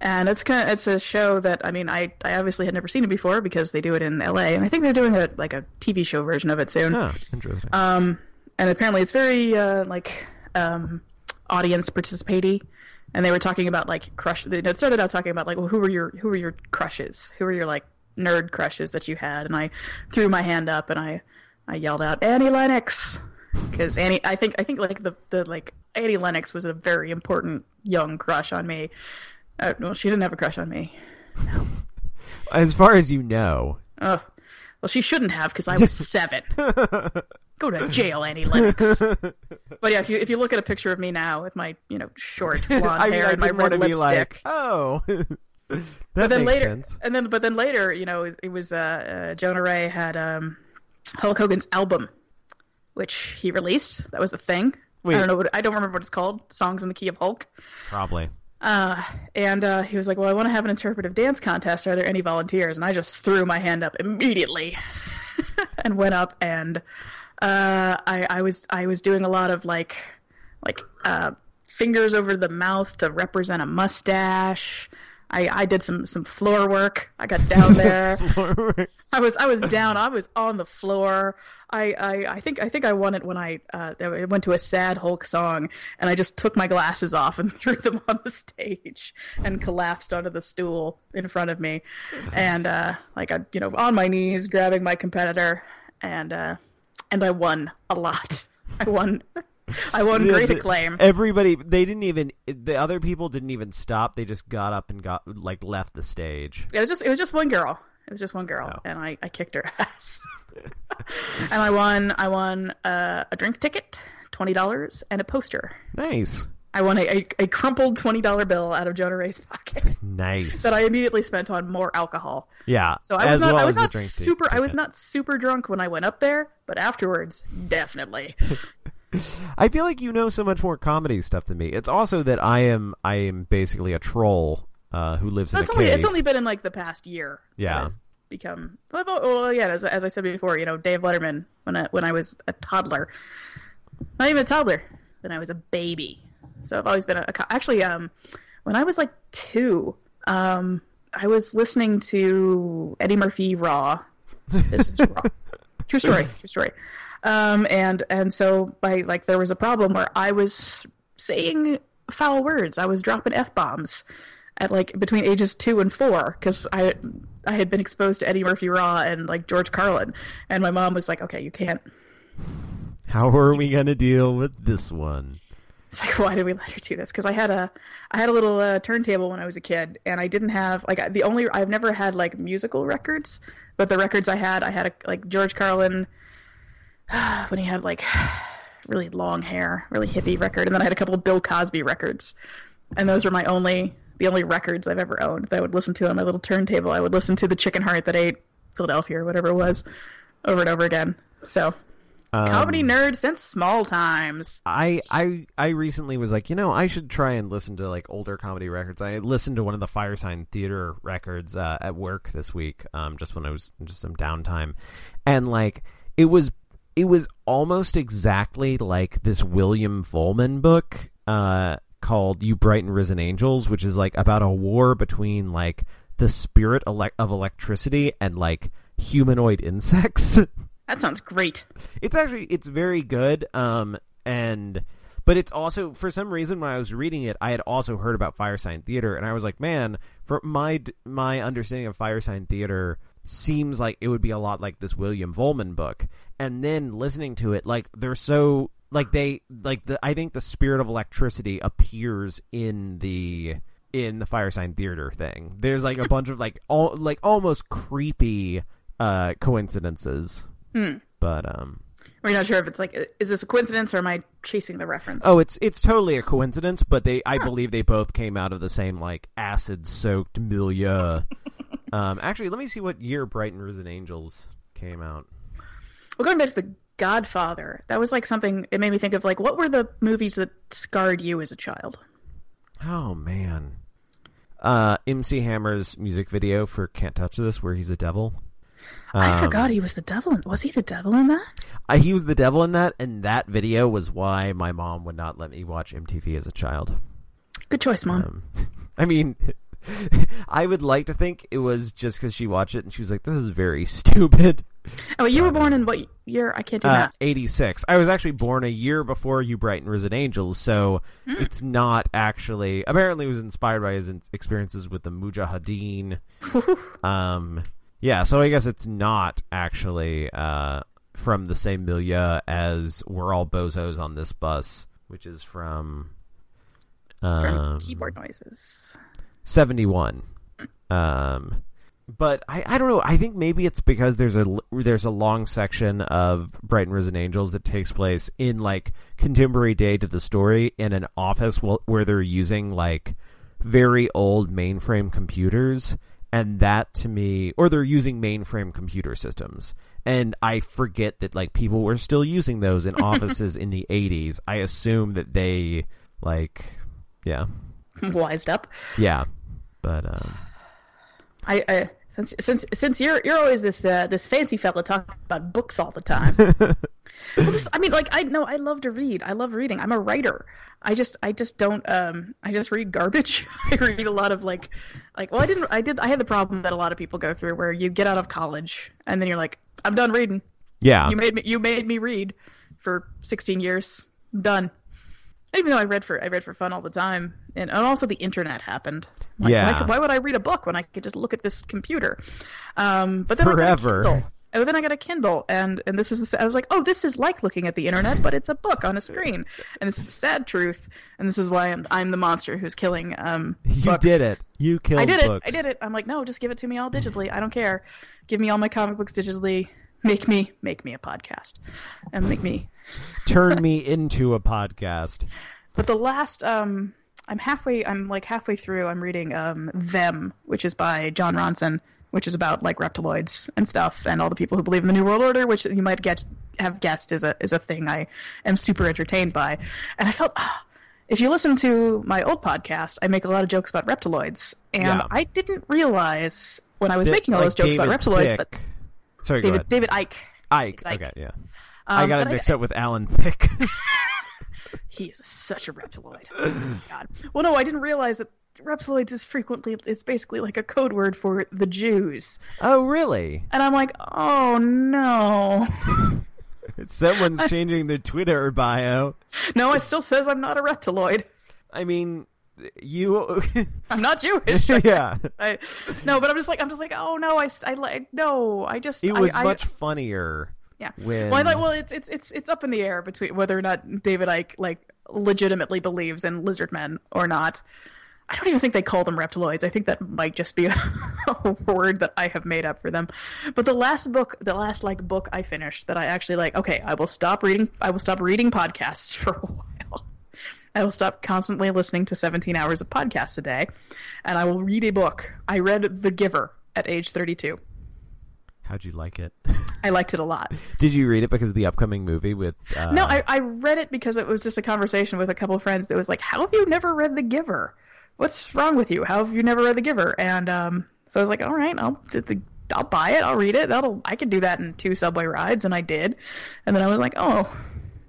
And it's kind of it's a show that I mean I I obviously had never seen it before because they do it in L.A. and I think they're doing a like a TV show version of it soon. oh, interesting. Um, and apparently it's very uh, like um, audience participatory And they were talking about like crush. They started out talking about like, well, who were your who were your crushes? Who were your like nerd crushes that you had? And I threw my hand up and I I yelled out Annie Lennox because Annie. I think I think like the the like Annie Lennox was a very important young crush on me. Uh, well, she didn't have a crush on me. as far as you know, Oh, well, she shouldn't have because I was seven. Go to jail, Annie Lennox. but yeah, if you if you look at a picture of me now with my you know short blonde I, hair I and my red lipstick. like, oh, that but then makes later, sense. and then but then later, you know, it, it was uh, uh, Jonah Ray had um, Hulk Hogan's album, which he released. That was the thing. Wait. I don't know what I don't remember what it's called. Songs in the Key of Hulk. Probably. Uh, and uh, he was like, "Well, I want to have an interpretive dance contest. Are there any volunteers?" And I just threw my hand up immediately, and went up. And uh, I, I was I was doing a lot of like like uh, fingers over the mouth to represent a mustache. I, I did some some floor work. I got down there. I was I was down. I was on the floor. I, I, I think I think I won it when I uh, went to a sad Hulk song and I just took my glasses off and threw them on the stage and collapsed onto the stool in front of me and uh, like I you know on my knees grabbing my competitor and uh, and I won a lot. I won. I won great acclaim. Everybody, they didn't even. The other people didn't even stop. They just got up and got like left the stage. It was just it was just one girl. It was just one girl, Oh. and I, I kicked her ass. and I won I won uh, a drink ticket, twenty dollars, and a poster. Nice, I won a, a, a crumpled twenty dollar bill out of Jonah Ray's pocket nice. that I immediately spent on more alcohol. yeah. So I was not well I was not super I was not super drunk when I went up there, but afterwards, definitely. I feel like you know so much more comedy stuff than me. It's also that I am I am basically a troll uh, who lives in it's a only cave. it's only been in like the past year. Yeah. Become well, yeah. As, as I said before, you know, Dave Letterman when I when I was a toddler, not even a toddler, when I was a baby. So I've always been a, a co- actually um when I was like two, um I was listening to Eddie Murphy Raw. This is raw. True story. True story. Um, and and so by like there was a problem where I was saying foul words. I was dropping f bombs at like between ages two and four because I I had been exposed to Eddie Murphy Raw and like George Carlin, and my mom was like, "Okay, you can't." How are we gonna deal with this one? It's like, why did we let her do this? Because I had a, I had a little uh, turntable when I was a kid, and I didn't have like the only I've never had like musical records, but the records I had, I had a, like George Carlin, when he had like really long hair, really hippie record, and then I had a couple of Bill Cosby records, and those were my only the only records I've ever owned that I would listen to on my little turntable. I would listen to the Chicken Heart that ate Philadelphia or whatever it was, over and over again. So Um, comedy nerd since small times. I I I recently was like, you know, I should try and listen to like older comedy records. I listened to one of the Firesign Theater records uh, at work this week, um, just when I was just some downtime, and like it was it was almost exactly like this William Vollmann book uh, called "You Bright and Risen Angels," which is like about a war between like the spirit elec of electricity and like humanoid insects. That sounds great. it's actually it's very good um and but it's also for some reason when i was reading it i had also heard about firesign theater and i was like man for my my understanding of firesign theater seems like it would be a lot like this william vollmann book. And then listening to it like they're so like they like the i think the spirit of electricity appears in the in the firesign theater thing. There's like a bunch of like all like almost creepy uh coincidences. Hmm. but um We're not sure if it's like, is this a coincidence or am I chasing the reference? oh it's it's totally a coincidence but they i believe they both came out of the same like acid soaked milieu um actually let me see what year bright and risen angels came out Well, going back to the Godfather, that was like something. It made me think of like, what were the movies that scarred you as a child? oh man uh mc hammer's music video for can't touch this where he's a devil I Um, forgot he was the devil. in- Was he the devil in that? uh, he was the devil in that and that video was why my mom would not let me watch mtv as a child Good choice, mom. Um, I mean, I would like to think it was just because she watched it and she was like, "This is very stupid." oh, you were born in what year? I can't do Uh, math. Eighty-six. I was actually born a year before you, Bright and Risen Angels, so it's not actually. Apparently, it was inspired by his experiences with the Mujahideen. um, yeah, so I guess it's not actually uh, from the same milieu as "We're All Bozos on This Bus," which is from. From Um, keyboard noises. 71 um but I, I don't know i think maybe it's because there's a there's a long section of bright and risen angels that takes place in like contemporary day to the story in an office wh- where they're using like very old mainframe computers and that to me or they're using mainframe computer systems and I forget that like people were still using those in offices in the 80s. I assume that they like yeah. Wised up. Yeah. But um I, I since since since you're you're always this uh, this fancy fella talking about books all the time. well, this, I mean, like I know I love to read. I love reading. I'm a writer. I just I just don't um I just read garbage. I read a lot of like like well I didn't I did I had the problem that a lot of people go through where you get out of college and then you're like I'm done reading. yeah. You made me you made me read for 16 years. done. Even though I read for I read for fun all the time, and, and also the internet happened. Like, Yeah. why, why would I read a book when I could just look at this computer? Um, but then I Forever. got a Kindle. And then I got a Kindle, and and this is the, I was like, oh, this is like looking at the internet, but it's a book on a screen, and this is the sad truth, and this is why I'm I'm the monster who's killing um. you books. did it. You killed I did it. I did it. I'm like, no, just give it to me all digitally. I don't care. Give me all my comic books digitally. Make me make me a podcast, and make me Turn me into a podcast. but the last, um, I'm halfway. I'm like halfway through. I'm reading um, Them, which is by Jon Ronson, which is about like reptiloids and stuff, and all the people who believe in the New World Order, which you might get have guessed is a is a thing I am super entertained by. And I felt, ah, if you listen to my old podcast, I make a lot of jokes about reptiloids, and Yeah. I didn't realize when I was making all like those jokes about David reptiloids, but Thicke. Sorry, David. David Icke. Icke. Icke. Okay, yeah. Um, I got but it mixed up with Alan Thicke. he is such a reptiloid. Oh God. Well, no, I didn't realize that reptiloids is frequently it's basically like a code word for the Jews, oh, really? and I'm like, oh no, Someone's changing their Twitter bio. no, it still says I'm not a reptiloid. I mean, you. I'm not Jewish. yeah. I, no, but I'm just like I'm just like oh no, I I like no, I just It was I- much funnier. Yeah. when- Well, I like, well, it's it's it's it's up in the air between whether or not David Icke like legitimately believes in lizard men or not. I don't even think they call them reptiloids. I think that might just be a, a word that I have made up for them. But the last book, the last like book I finished that I actually like. Okay, I will stop reading. I will stop reading podcasts for a while. I will stop constantly listening to 17 hours of podcasts a day, and I will read a book. I read The Giver at age 32. How'd you like it? I liked it a lot. Did you read it because of the upcoming movie with? Uh, No, I, I read it because it was just a conversation with a couple of friends that was like, How have you never read The Giver? What's wrong with you? How have you never read The Giver? And um, so I was like, All right, I'll, I'll buy it. I'll read it. That'll I can do that in two subway rides. And I did. And then I was like, Oh,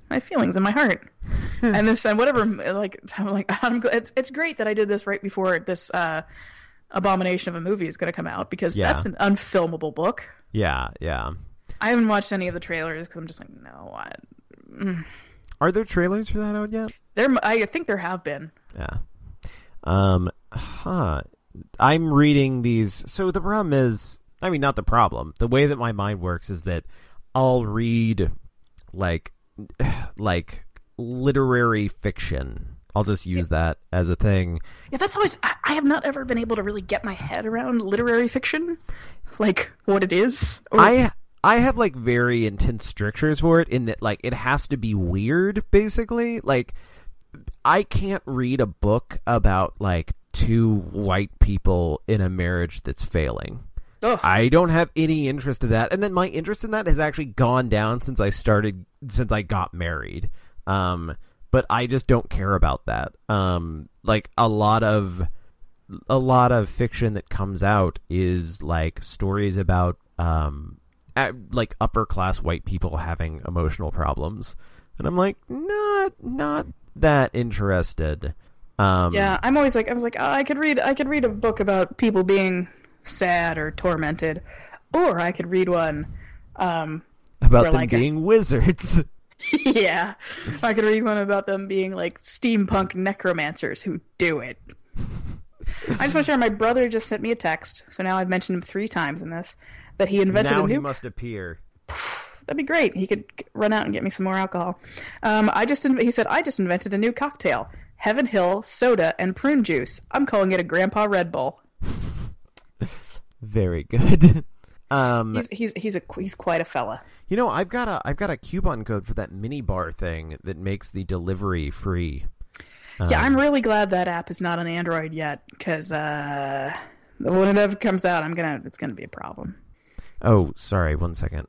my feelings in my heart. and this and whatever, like, I'm like, I'm, gl- it's, it's great that I did this right before this uh, abomination of a movie is going to come out because Yeah. that's an unfilmable book. Yeah, yeah. I haven't watched any of the trailers because I'm just like, no, I, Are there trailers for that out yet? there. I think there have been. Yeah. Um. Huh. I'm reading these. So the problem is, I mean, not the problem. The way that my mind works is that I'll read like, like literary fiction. I'll just use that as a thing. Yeah, that's always. I, I have not ever been able to really get my head around literary fiction, like what it is. Or, I I have like very intense strictures for it in that like it has to be weird basically. Like I can't read a book about like two white people in a marriage that's failing. I don't have any interest in that. And then my interest in that has actually gone down since I started since I got married. Um but I just don't care about that. Um like a lot of a lot of fiction that comes out is like stories about um at, like upper class white people having emotional problems. And I'm like not not that interested. Um yeah, I'm always like, I was like, oh, I could read, I could read a book about people being sad or tormented, or I could read one. Um, about them like- being wizards. yeah, I could read one about them being like steampunk necromancers who do it. I just want to share. My brother just sent me a text, so now I've mentioned him three times in this that he invented now a he new must appear. That'd be great. He could run out and get me some more alcohol. Um, I just he said I just invented a new cocktail: Heaven Hill soda and prune juice. I'm calling it a Grandpa Red Bull. Very good. Um, He's he's he's a he's quite a fella. you know, I've got a I've got a coupon code for that mini bar thing that makes the delivery free. yeah, I'm Um, really glad that app is not on Android yet because uh, when it ever comes out, I'm gonna it's gonna be a problem. Oh, sorry. One second.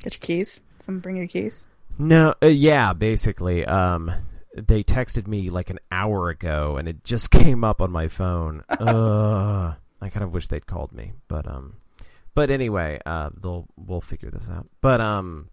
Get your keys. Someone bring your keys. No, uh, yeah, basically. Um, they texted me like an hour ago, and it just came up on my phone. uh, I kind of wish they'd called me, but um, but anyway, uh, they'll we'll figure this out. But um,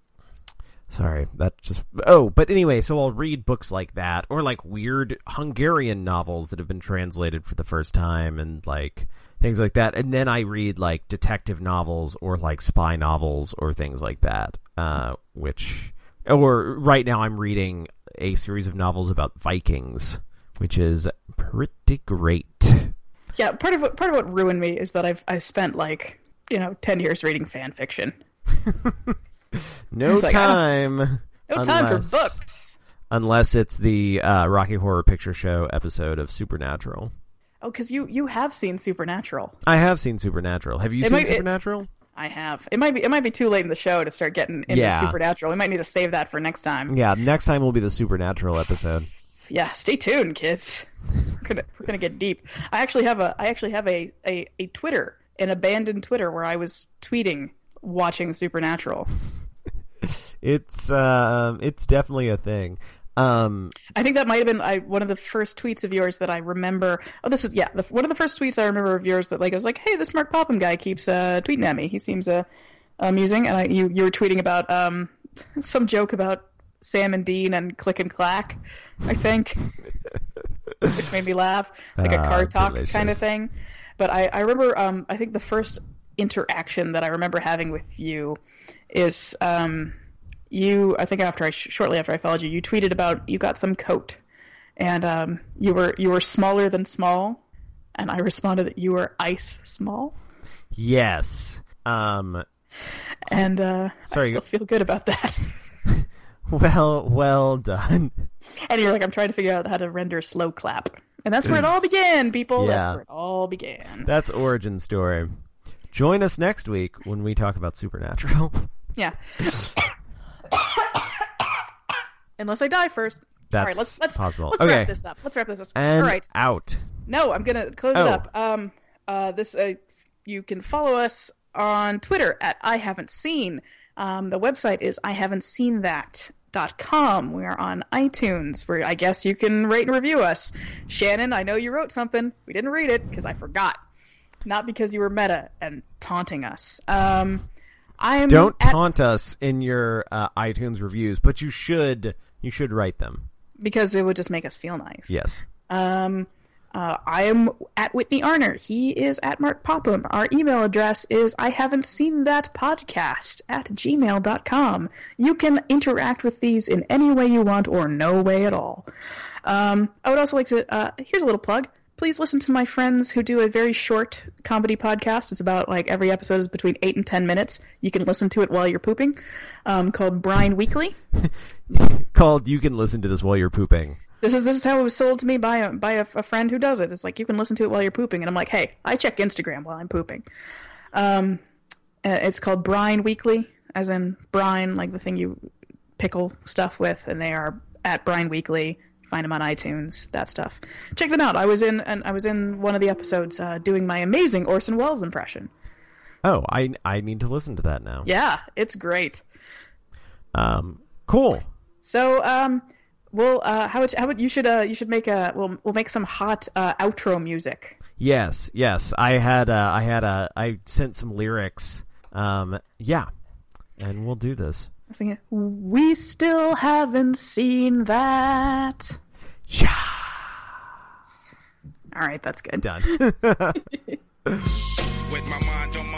sorry, that just oh, but anyway, so I'll read books like that, or like weird Hungarian novels that have been translated for the first time, and like things like that, and then I read like detective novels or like spy novels or things like that, uh, which or right now I'm reading a series of novels about Vikings, which is pretty great. Yeah, part of what part of what ruined me is that I've I spent like you know ten years reading fan fiction. No like, time. No time for books. Unless it's the uh, Rocky Horror Picture Show episode of Supernatural. Oh, because you you have seen Supernatural. I have seen Supernatural. Have you It seen might- it- Supernatural? I have. It might be it might be too late in the show to start getting into Yeah. Supernatural. We might need to save that for next time. Yeah, next time will be the Supernatural episode. Yeah, stay tuned, kids. We're gonna we're gonna get deep. I actually have a I actually have a a, a Twitter, an abandoned Twitter where I was tweeting watching Supernatural. It's uh, it's definitely a thing. Um, I think that might have been I, one of the first tweets of yours that I remember. Oh, this is yeah, the, one of the first tweets I remember of yours that like I was like, "Hey, this Mark Popham guy keeps uh, tweeting at me. He seems uh, amusing." And I, you you were tweeting about um, some joke about Sam and Dean and Click and Clack, I think, which made me laugh, like a Ah, car talk delicious. kind of thing. But I I remember um, I think the first interaction that I remember having with you is um, you I think after I shortly after I followed you, you tweeted about you got some coat, and um, you were you were smaller than small, and I responded that you were ice small, yes. Um, and uh, Sorry, I still feel good about that. well, well done. and you're like, I'm trying to figure out how to render slow clap, and that's where it all began, people. Yeah. That's where it all began. That's origin story. Join us next week when we talk about Supernatural. Yeah. Unless I die first. That's all right, let's let's possible. let's okay. wrap this up. Let's wrap this up. And all right. out. No, I'm gonna close Oh. it up. Um, uh, this uh, you can follow us on Twitter at I haven't seen. Um, the website is I haven't seen that. Dot com. We are on iTunes, where I guess you can rate and review us. Shannon, I know you wrote something. We didn't read it because I forgot, not because you were meta and taunting us. Um, I am Don't at- taunt us in your uh, iTunes reviews, but you should you should write them. because it would just make us feel nice. Yes. Um, uh, I am at Whitney Arner. He is at Mark Popham. Our email address is I haven't seen that podcast at gmail.com. You can interact with these in any way you want or no way at all. Um, I would also like to, uh, here's a little plug. Please listen to my friends who do a very short comedy podcast. It's about like every episode is between eight and ten minutes. You can listen to it while you're pooping. Um, called Brine Weekly. Called you can listen to this while you're pooping. This is this is how it was sold to me by a by a, a friend who does it. It's like you can listen to it while you're pooping, and I'm like, hey, I check Instagram while I'm pooping. Um, uh, it's called Brine Weekly, as in brine, like the thing you pickle stuff with, and they are at Brine Weekly. Find them on iTunes, that stuff. Check them out. I was in and I was in one of the episodes uh, doing my amazing Orson Welles impression. Oh, I I need to listen to that now. Yeah, it's great. Um, cool. So, um, well, uh, how would how would you should uh you should make a we'll we'll make some hot uh, outro music. Yes, yes. I had uh, I had a I sent some lyrics. Um, yeah, and we'll do this. I was thinking, we still haven't seen that. Yeah, All right, that's good. done.